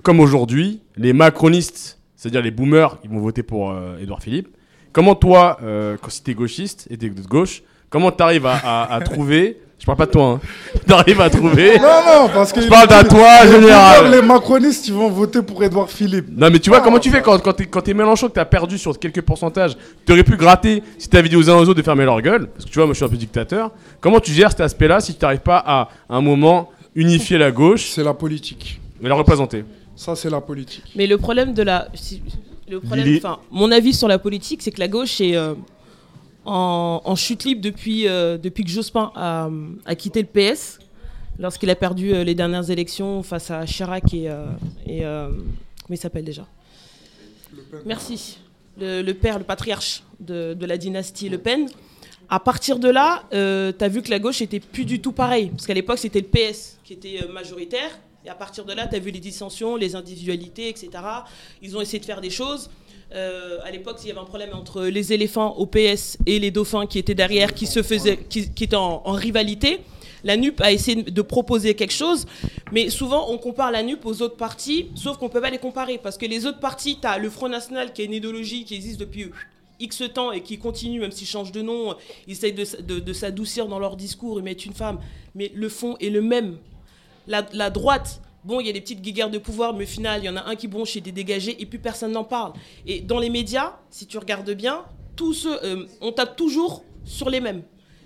comme aujourd'hui, les macronistes, c'est-à-dire les boomers, ils vont voter pour euh, Édouard Philippe. Comment toi, euh, quand si t'es gauchiste et t'es de gauche, comment t'arrives à, à, à trouver Je parle pas de toi, hein. T'arrives à trouver Non, non, parce que. Je parle d'à toi, les général. Les macronistes, ils vont voter pour Édouard Philippe. Non mais tu vois comment tu fais quand, quand t'es quand t'es Mélenchon que t'as perdu sur quelques pourcentages T'aurais pu gratter si t'avais dit aux uns aux autres de fermer leur gueule Parce que tu vois moi je suis un peu dictateur Comment tu gères cet aspect là si tu n'arrives pas à, à un moment unifier la gauche C'est la politique Et la représenter Ça, c'est la politique. Mais le problème de la. si- le problème, Lily. enfin, mon avis sur la politique, c'est que la gauche est euh, en, chute libre depuis, euh, depuis que Jospin a, quitté le PS, lorsqu'il a perdu euh, les dernières élections face à Chirac et. euh, comment il s'appelle déjà? Merci. Le, le père, le patriarche de, la dynastie Le Pen. À partir de là, tu as vu que la gauche était plus du tout pareil. Parce qu'à l'époque, c'était le PS qui était majoritaire. Et à partir de là, tu as vu les dissensions, les individualités, etc. Ils ont essayé de faire des choses. Euh, à l'époque, il y avait un problème entre les éléphants au PS et les dauphins qui étaient derrière, qui se faisaient, qui, étaient en, rivalité. La NUP a essayé de proposer quelque chose, mais souvent on compare la NUP aux autres partis, sauf qu'on ne peut pas les comparer parce que les autres partis, tu as le Front National qui est une idéologie qui existe depuis X temps et qui continue, même s'ils changent de nom, ils essayent de, s'adoucir dans leur discours, ils mettent une femme, mais le fond est le même. La droite, bon, il y a des petites guéguerres de pouvoir, mais au final, il y en a un qui bronche et des dégagés, et puis personne n'en parle. Et dans les médias, si tu regardes bien, tous ceux, euh, on tape toujours sur les mêmes.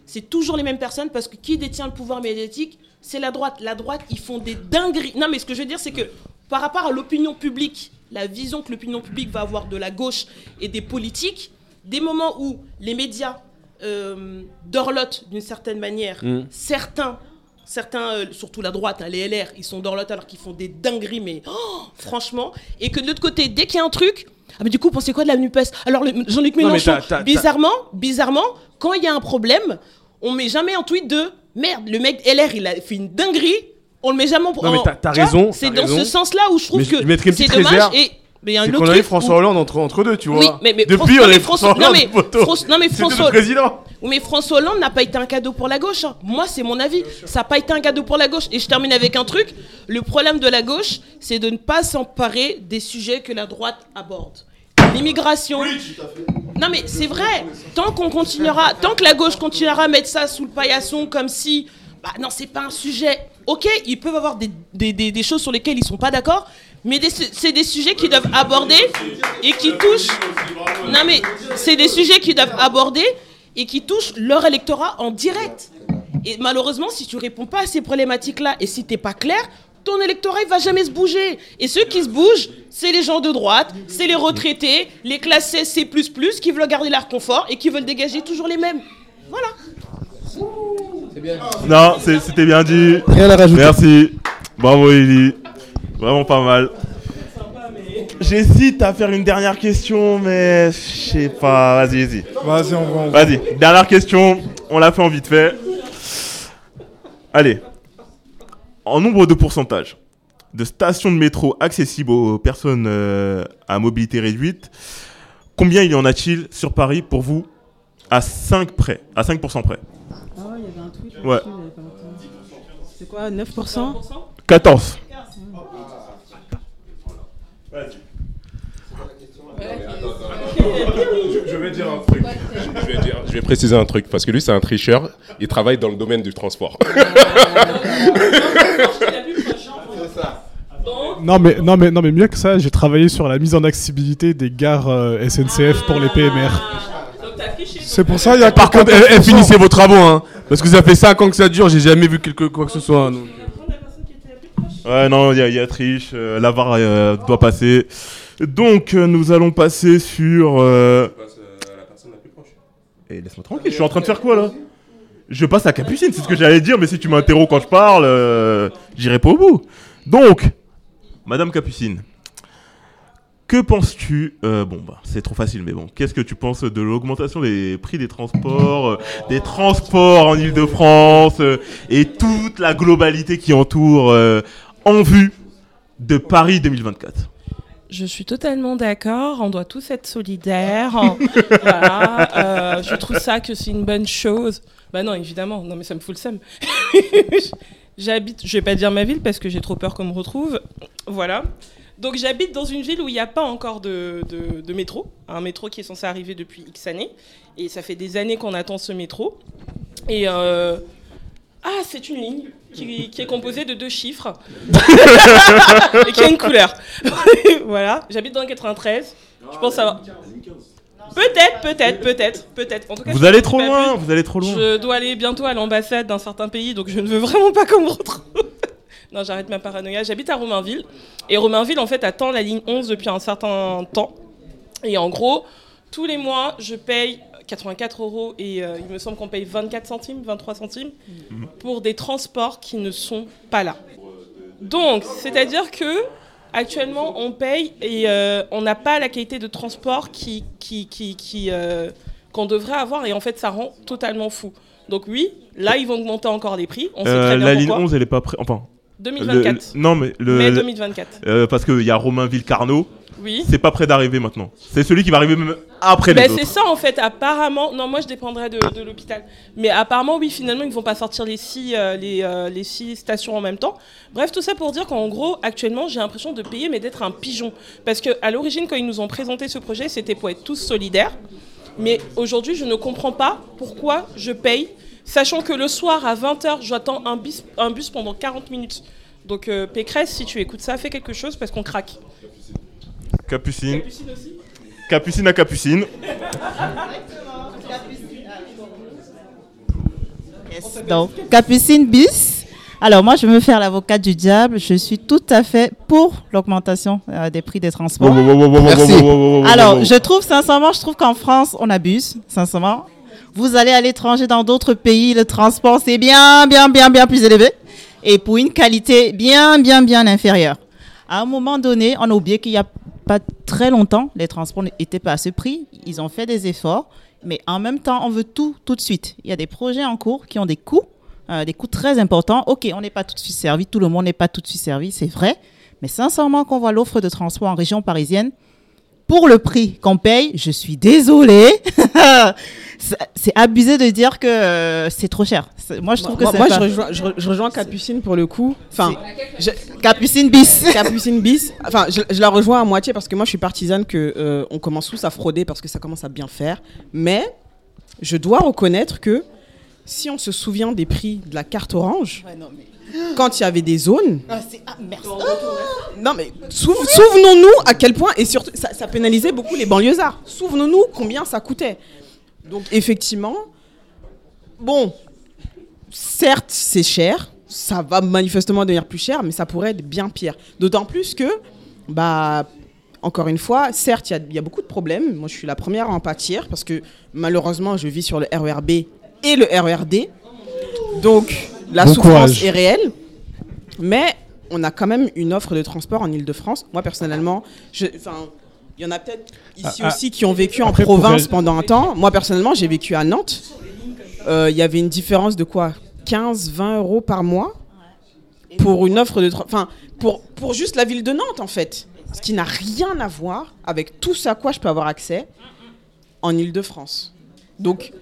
C'est toujours les mêmes personnes parce que qui détient le pouvoir médiatique, c'est la droite. La droite, ils font des dingueries. Non, mais ce que je veux dire, c'est que par rapport à l'opinion publique, la vision que l'opinion publique va avoir de la gauche et des politiques, des moments où les médias euh, dorlotent d'une certaine manière, Mm. certains, certains euh, surtout la droite, hein, les LR, ils sont dorlotes alors qu'ils font des dingueries, mais oh, franchement, et que de l'autre côté, dès qu'il y a un truc, ah mais du coup, pensez quoi de la NUPES? Alors Jean-Luc Non, Mélenchon, t'as- bizarrement, bizarrement, quand il y a un problème, on met jamais un tweet de merde, le mec LR, il a fait une dinguerie, on le met jamais en Non, mais en- t'as- raison, C'est dans ce sens-là où je trouve Mais que c'est dommage réserve. et mais il y a un autre qu'on a eu truc François où- Hollande entre, entre deux, tu vois. oui, mais, mais Depuis, François- on non, a mais eu François François, non, Hollande mais. François- non, mais François, président. Oui, mais François Hollande n'a pas été un cadeau pour la gauche. hein. Moi, c'est mon avis. Ça n'a pas été un cadeau pour la gauche. Et je termine avec un truc. Le problème de la gauche, c'est de ne pas s'emparer des sujets que la droite aborde. L'immigration. Non, mais c'est vrai. Tant qu'on continuera, tant que la gauche continuera à mettre ça sous le paillasson comme si, bah non, c'est pas un sujet. Ok, ils peuvent avoir des, des, des- des choses sur lesquelles ils sont pas d'accord, mais c'est des sujets qu'ils doivent aborder et qui touchent. Non, mais c'est des sujets qu'ils doivent aborder et qui touchent leur électorat en direct. Et malheureusement, si tu réponds pas à ces problématiques-là et si t'es pas clair, ton électorat il va jamais se bouger. Et ceux qui se bougent, c'est les gens de droite, c'est les retraités, les classes C, C++, qui veulent garder leur confort et qui veulent dégager toujours les mêmes. Voilà. Non, c'est- c'était bien dit. Rien à rajouter. Merci. Bravo, Eli. Vraiment pas mal. J'hésite à faire une dernière question, mais je sais pas. Vas-y, vas-y. Vas-y, on va. Vas-y, dernière question. On l'a fait en vite fait. Allez. En nombre de pourcentage de stations de métro accessibles aux personnes euh, à mobilité réduite, combien il y en a-t-il sur Paris pour vous? À 5 près, à 5% près Ah ouais, il y avait un tweet. Ouais. C'est quoi, 9% 14. Je vais dire un truc. Je vais, dire- je vais préciser un truc parce que lui c'est un tricheur. Il travaille dans le domaine du transport. Non mais, non, mais, non mais mieux que ça, j'ai travaillé sur la mise en accessibilité des gares euh, SNCF pour les PMR. C'est pour ça il y a Par contre, eh, eh, 14%. finissez vos travaux, hein. Parce que ça fait 5 ans que ça dure, j'ai jamais vu quelque, quoi que ce soit. hein, donc. Ouais, non, il y, a- il y a triche. euh, la VAR euh, doit passer. Donc, euh, nous allons passer sur. euh, Eh, laisse-moi tranquille, je suis en train de faire quoi là? Je passe à Capucine, c'est ce que j'allais dire, mais si tu m'interromps quand je parle, euh, j'irai pas au bout. Donc, Madame Capucine, que penses-tu euh, Bon, bah, c'est trop facile, mais bon, qu'est-ce que tu penses de l'augmentation des prix des transports, euh, des transports en Ile-de-France euh, et toute la globalité qui entoure en vue de Paris 2024 Je suis totalement d'accord. On doit tous être solidaires. voilà. euh, je trouve ça que c'est une bonne chose. Bah non, évidemment. Non, mais ça me fout le seum. j'habite. Je vais pas dire ma ville parce que j'ai trop peur qu'on me retrouve. Voilà. Donc j'habite dans une ville où il n'y a pas encore de, de- de métro. Un métro qui est censé arriver depuis X années. Et ça fait des années qu'on attend ce métro. Et euh, ah, c'est une ligne qui, qui est composée de deux chiffres et qui a une couleur. voilà, j'habite dans le 93. Je pense savoir. Peut-être, peut-être, peut-être, peut-être. En tout cas, Vous allez trop loin, plus. vous allez trop loin. Je dois aller bientôt à l'ambassade d'un certain pays, donc je ne veux vraiment pas qu'on me retrouve. Non, j'arrête ma paranoïa. J'habite à Romainville. Et Romainville, en fait, attend la ligne 11 depuis un certain temps. Et en gros, tous les mois, je paye 84 euros et euh, il me semble qu'on paye 24 centimes, 23 centimes pour des transports qui ne sont pas là. Donc, c'est-à-dire que actuellement, on paye et euh, on n'a pas la qualité de transport qui, qui, qui, qui, euh, qu'on devrait avoir et en fait, ça rend totalement fou. Donc oui, là, ils vont augmenter encore les prix. On sait très bien la ligne pourquoi. 11, elle est pas prête. Enfin. 2024. le- non, mais le. Mai le- 2024. euh, parce qu'il y a Romainville Carnot. Oui. c'est pas près d'arriver maintenant. C'est celui qui va arriver même après les Ben, autres. c'est ça en fait, apparemment. Non, moi je dépendrais de, de l'hôpital. Mais apparemment, oui, finalement, ils vont pas sortir les six, euh, les, euh, les six stations en même temps. Bref, tout ça pour dire qu'en gros, actuellement, j'ai l'impression de payer, mais d'être un pigeon. Parce qu'à l'origine, quand ils nous ont présenté ce projet, c'était pour être tous solidaires. Mais aujourd'hui, je ne comprends pas pourquoi je paye, sachant que le soir à 20h, j'attends un bus, un bus pendant 40 minutes. Donc, euh, Pécresse, si tu écoutes ça, fais quelque chose parce qu'on craque. Capucine. Capucine à Capucine. Donc, Capucine bis. Alors, moi, je veux me faire l'avocat du diable. Je suis tout à fait pour l'augmentation euh, des prix des transports. Merci. Alors, je trouve, sincèrement, je trouve qu'en France, on abuse, sincèrement. Vous allez à l'étranger, dans d'autres pays, le transport, c'est bien, bien, bien, bien plus élevé. Et pour une qualité bien, bien, bien inférieure. À un moment donné, on a oublié qu'il n'y a pas très longtemps, les transports n'étaient pas à ce prix. Ils ont fait des efforts. Mais en même temps, on veut tout, tout de suite. Il y a des projets en cours qui ont des coûts, euh, des coûts très importants. Ok, on n'est pas tout de suite servi, tout le monde n'est pas tout de suite servi, c'est vrai. Mais sincèrement, quand on voit l'offre de transport en région parisienne, pour le prix qu'on paye, je suis désolée. C'est- abusé de dire que euh, c'est trop cher. Moi, je trouve que c'est moi, pas- je, rejoins, je, re- je rejoins Capucine pour le coup. Enfin, je- Capucine bis. Capucine bis. Enfin, je, je la rejoins à moitié parce que moi, je suis partisane que euh, on commence tous à frauder parce que ça commence à bien faire. Mais je dois reconnaître que si on se souvient des prix de la carte orange, quand il y avait des zones. Non mais sou- souvenons-nous à quel point et surtout ça, ça pénalisait beaucoup les banlieusards. Souvenons-nous combien ça coûtait. Donc effectivement, bon, certes c'est cher, ça va manifestement devenir plus cher, mais ça pourrait être bien pire. D'autant plus que, bah, encore une fois, certes il y a- il y, a beaucoup de problèmes. Moi je suis la première à en pâtir parce que malheureusement je vis sur le RERB et le RERD, donc la Bon souffrance courage. est réelle. Mais on a quand même une offre de transport en Ile-de-France. Moi, personnellement, je- il y en a peut-être ici Ah, ah, aussi qui ont vécu en province pendant un temps. Moi, personnellement, j'ai vécu à Nantes. Euh, Il y avait une différence de quoi? 15, 20 euros par mois pour une offre de... Enfin, pour, pour juste la ville de Nantes, en fait. Ce qui n'a rien à voir avec tout ce à quoi je peux avoir accès en Ile-de-France. Donc,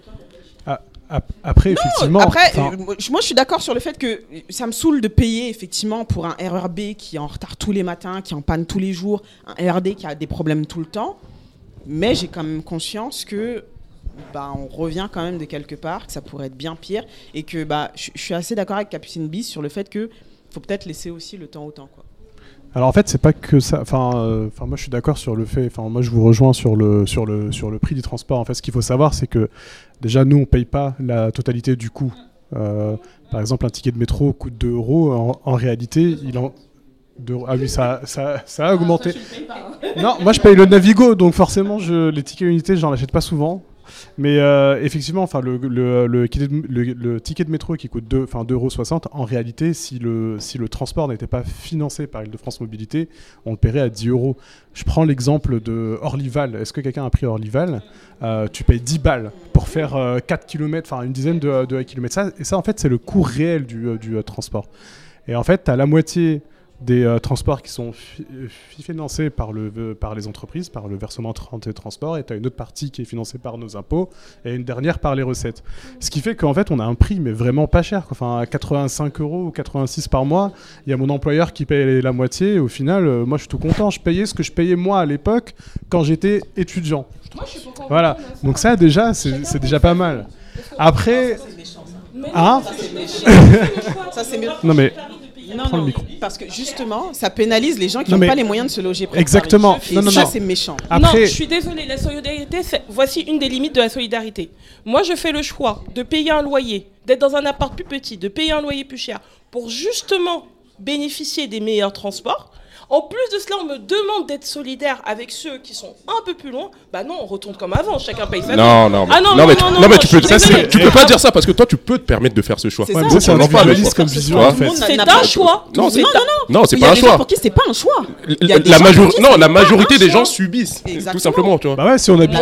Ap- Après, effectivement. après, enfin, euh, moi, je- suis d'accord sur le fait que ça me saoule de payer effectivement pour un RERB qui est en retard tous les matins, qui est en panne tous les jours, un RD qui a des problèmes tout le temps. Mais j'ai quand même conscience que bah, on revient quand même de quelque part, que ça pourrait être bien pire, et que bah, je je suis assez d'accord avec Capucine Bis sur le fait que faut peut-être laisser aussi le temps au temps. Quoi. Alors en fait, c'est pas que ça. Enfin, euh, enfin, moi je suis d'accord sur le fait. Enfin, moi je vous rejoins sur le sur le sur le prix du transport. En fait, ce qu'il faut savoir, c'est que déjà nous on paye pas la totalité du coût. Euh, par exemple, un ticket de métro coûte 2 euros. En, en réalité, il en deux euros. Ah oui, ça, ça, ça a augmenté. Non, moi je paye le Navigo, donc forcément je, les tickets unités, j'en achète pas souvent. Mais euh, effectivement, enfin le, ticket de- métro qui coûte 2 enfin 2,60 en réalité, si le, si le transport n'était pas financé par Île-de-France Mobilité, on le paierait à 10 euros. Je prends l'exemple de Orlyval. Est-ce que quelqu'un a pris Orlyval? Euh, Tu payes 10 balles pour faire euh, 4 km, enfin une dizaine de, de kilomètres. Ça, et ça, en fait, c'est le coût réel du, euh, du transport. Et en fait, tu as la moitié des euh, transports qui sont fi- euh, financés par, le, euh, par les entreprises, par le versement de transport, et tu as une autre partie qui est financée par nos impôts, et une dernière par les recettes. Ce qui fait qu'en fait, on a un prix, mais vraiment pas cher. quoi. Enfin, à 85 euros ou 86 par mois, il y a mon employeur qui paye la moitié, et au final, euh, moi, je suis tout content. Je payais ce que je payais moi à l'époque quand j'étais étudiant. Voilà. Donc ça, déjà, c'est déjà pas mal. Après... Hein Ça, c'est mieux. Non mais... Non, Prends le non, micro. parce que justement, ça pénalise les gens qui Non, n'ont pas les moyens de se loger. près de Exactement. Paris. Et Non, non, ça, non. c'est méchant. Non, je suis désolée, la solidarité, voici une des limites de la solidarité. Moi, je fais le choix de payer un loyer, d'être dans un appart plus petit, de payer un loyer plus cher, pour justement bénéficier des meilleurs transports. En plus de cela, on me demande d'être solidaire avec ceux qui sont un peu plus loin. Bah non, on retourne comme avant, chacun paye sa Non, vie. non, mais, Ah non, non, mais, tu- non, mais tu peux, ça, tu peux pas dire ça parce que toi, tu peux te permettre de faire ce choix. C'est ça. Moi, Ouais, ça, choix. comme vision, en fait. C'est un choix. Non, non, non, non. Non, c'est pas a un choix. pour qui c'est pas un choix. La, non, la majorité des gens subissent, Exactement. tout simplement, tu vois. Bah ouais, si on habite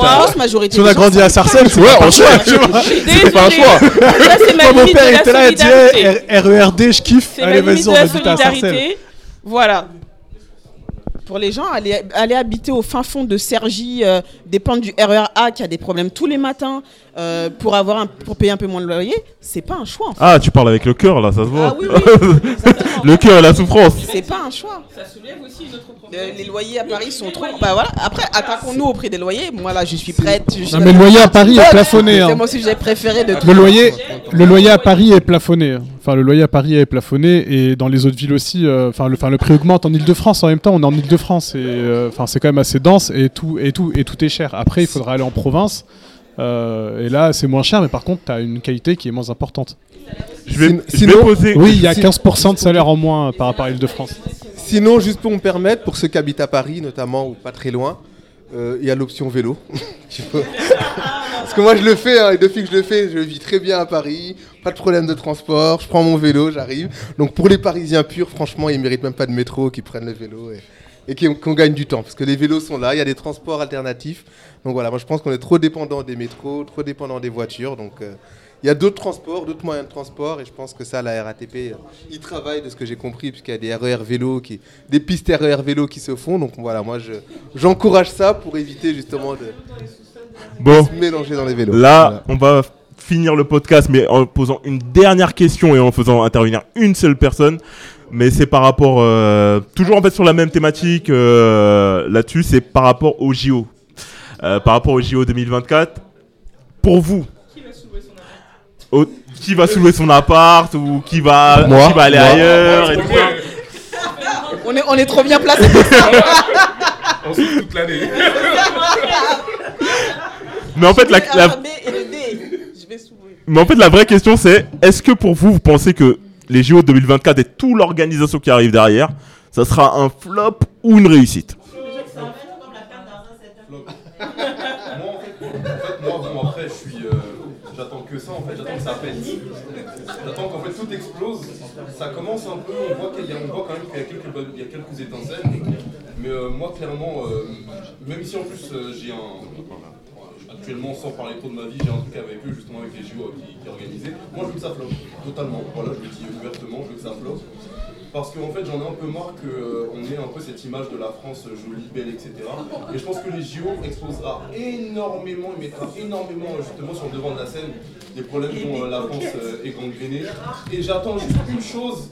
si on a grandi ça à Sarcelles, c'est pas un choix. C'est pas un choix. Ça, c'est ma limite de père la était là, il solidarité. RERD, je kiffe. C'est Allez, ma limite vas-y, de on la habite à Sarcelles. solidarité. Voilà. Pour les gens, aller, aller habiter au fin fond de Cergy, euh, dépendre du RER A qui a des problèmes tous les matins euh, pour, avoir un- pour payer un peu moins de loyer, c'est pas un choix en fait. Ah, tu parles avec le cœur là, ça se voit. Ah oui, oui, le cœur et la souffrance. C'est pas un choix. Ça soulève aussi notre problème. les loyers à Paris sont trop. Bah voilà. Après, attaquons-nous au prix des loyers. Moi là, je suis prête. Je suis Non, mais le loyer à Paris est plafonné, hein. C'est mon sujet préféré de tout. Le loyer, le loyer à Paris est plafonné. Enfin, le loyer à Paris est plafonné et dans les autres villes aussi. euh, Enfin, le, enfin, le prix augmente en Ile-de-France. En même temps, on est en Ile-de-France et euh, enfin, c'est quand même assez dense et tout et tout et tout est cher. Après, il faudra aller en province. euh, et là, c'est moins cher, mais par contre, tu as une qualité qui est moins importante. Je vais- Sin- je vais poser- Oui, il y a si- 15% de salaire en moins par rapport à Ile-de-France. Sinon, juste pour me permettre, pour ceux qui habitent à Paris notamment ou pas très loin, euh, il y a l'option vélo. Parce que moi je le fais, hein, et depuis que je le fais, je vis très bien à Paris, pas de problème de transport, je prends mon vélo, j'arrive. Donc pour les Parisiens purs, franchement, ils méritent même pas de métro, qu'ils prennent le vélo et, et qu'on qu'on gagne du temps. Parce que les vélos sont là, il y a des transports alternatifs. Donc voilà, moi je pense qu'on est trop dépendant des métros, trop dépendant des voitures. Donc euh, il y a d'autres transports, d'autres moyens de transport, et je pense que ça, la RATP, euh, y travaille de ce que j'ai compris, puisqu'il y a des RER vélo, qui, des pistes RER vélo qui se font. Donc voilà, moi je- j'encourage ça pour éviter justement de, Bon, de se mélanger dans les vélos. Là, on va finir le podcast, mais en posant une dernière question et en faisant intervenir une seule personne. Mais c'est par rapport, euh, toujours en fait sur la même thématique euh, là-dessus, c'est par rapport au JO. Euh, par rapport au JO 2024, pour vous, au- qui va soulever son appart ou qui va, Moi. qui va aller Moi. ailleurs et tout. On est, on est trop bien placés pour ça. On suit toute l'année. Mais en fait, la, la- R, B et le D. Je vais soulever. Mais en fait, la vraie question, c'est est-ce que pour vous, vous pensez que les JO 2024 et toute l'organisation qui arrive derrière, ça sera un flop ou une réussite Moi, en fait, en fait, moi, bon, après, je suis. euh, j'attends que ça, en fait, j'attends que ça pète. J'attends qu'en fait tout explose. Ça commence un peu, on voit, qu'il y a, on voit quand même qu'il y a quelques, il y a quelques étincelles. Mais euh, moi, clairement, euh, même si en plus euh, j'ai un. Actuellement, sans parler trop de ma vie, j'ai un truc avec eux, justement avec les JO qui, qui est organisé. Moi, je veux que ça floppe, totalement. Voilà, je le dis ouvertement, je veux que ça floppe. Parce qu'en fait, j'en ai un peu marre qu'on ait un peu cette image de la France jolie, belle, etc. Et je pense que les JO exposera énormément, il mettra énormément justement sur le devant de la scène des problèmes dont euh, la France euh, est gangrénée. Et j'attends juste une chose,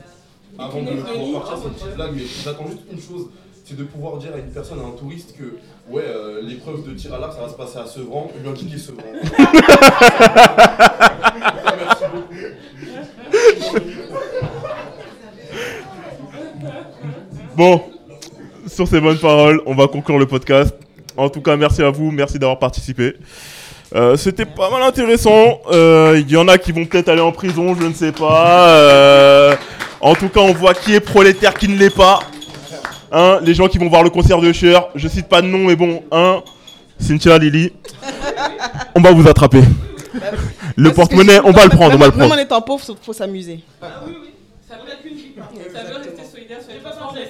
avant de pouvoir partir, c'est une petite blague, mais j'attends juste une chose, c'est de pouvoir dire à une personne, à un touriste, que ouais, euh, l'épreuve de tir à l'arc, ça va se passer à Sevran, et lui indiquer Sevran. Merci beaucoup. Bon, sur ces bonnes paroles, on va conclure le podcast. En tout cas, merci à vous, merci d'avoir participé. Euh, C'était pas mal intéressant. Euh, Il y en a qui vont peut-être aller en prison, je ne sais pas. Euh, en tout cas, on voit qui est prolétaire, qui ne l'est pas. Hein, les gens qui vont voir le concert de Cher, je cite pas de nom, mais bon, hein, Cynthia, Lily, on va vous attraper. Le porte-monnaie, on va le prendre, on va le Même en prendre. étant pauvre, faut, s'amuser rester solidaire sur les passeports de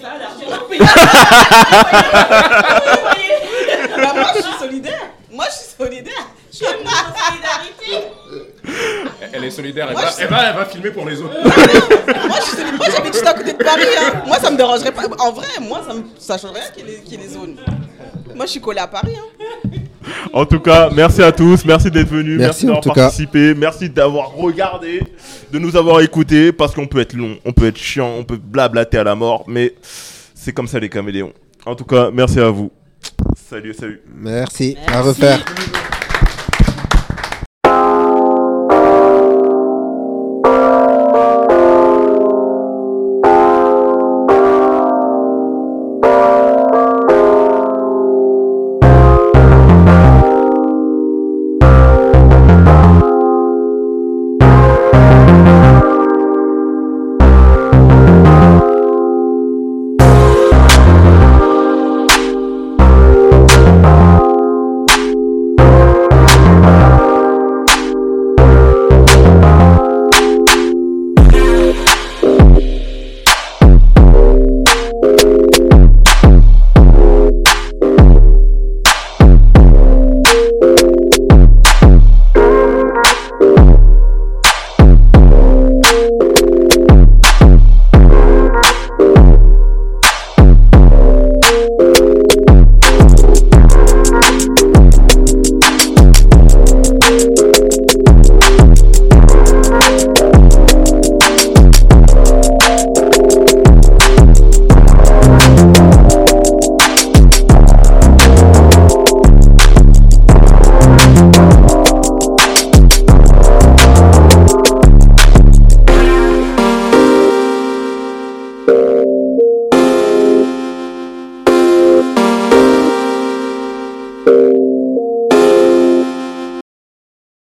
Bah, moi, je suis solidaire. Moi, je suis solidaire. Je suis solidarité. Elle est solidaire, elle Moi, va, je- elle va, elle va filmer pour les autres. Moi, je suis solidaire. Moi, j'habite juste à côté de Paris. hein. Moi, ça me dérangerait pas. En vrai, moi, ça me ça change rien qu'il y, ait les- qu'il y ait les zones. Moi, je suis collé à Paris. Hein. En tout cas, merci à tous, merci d'être venus, Merci, d'avoir cas. participé, merci d'avoir regardé, de nous avoir écoutés, parce qu'on peut être long, on peut être chiant, on peut blablater à la mort, mais c'est comme ça les caméléons. En tout cas, merci à vous. Salut, salut. Merci, à refaire.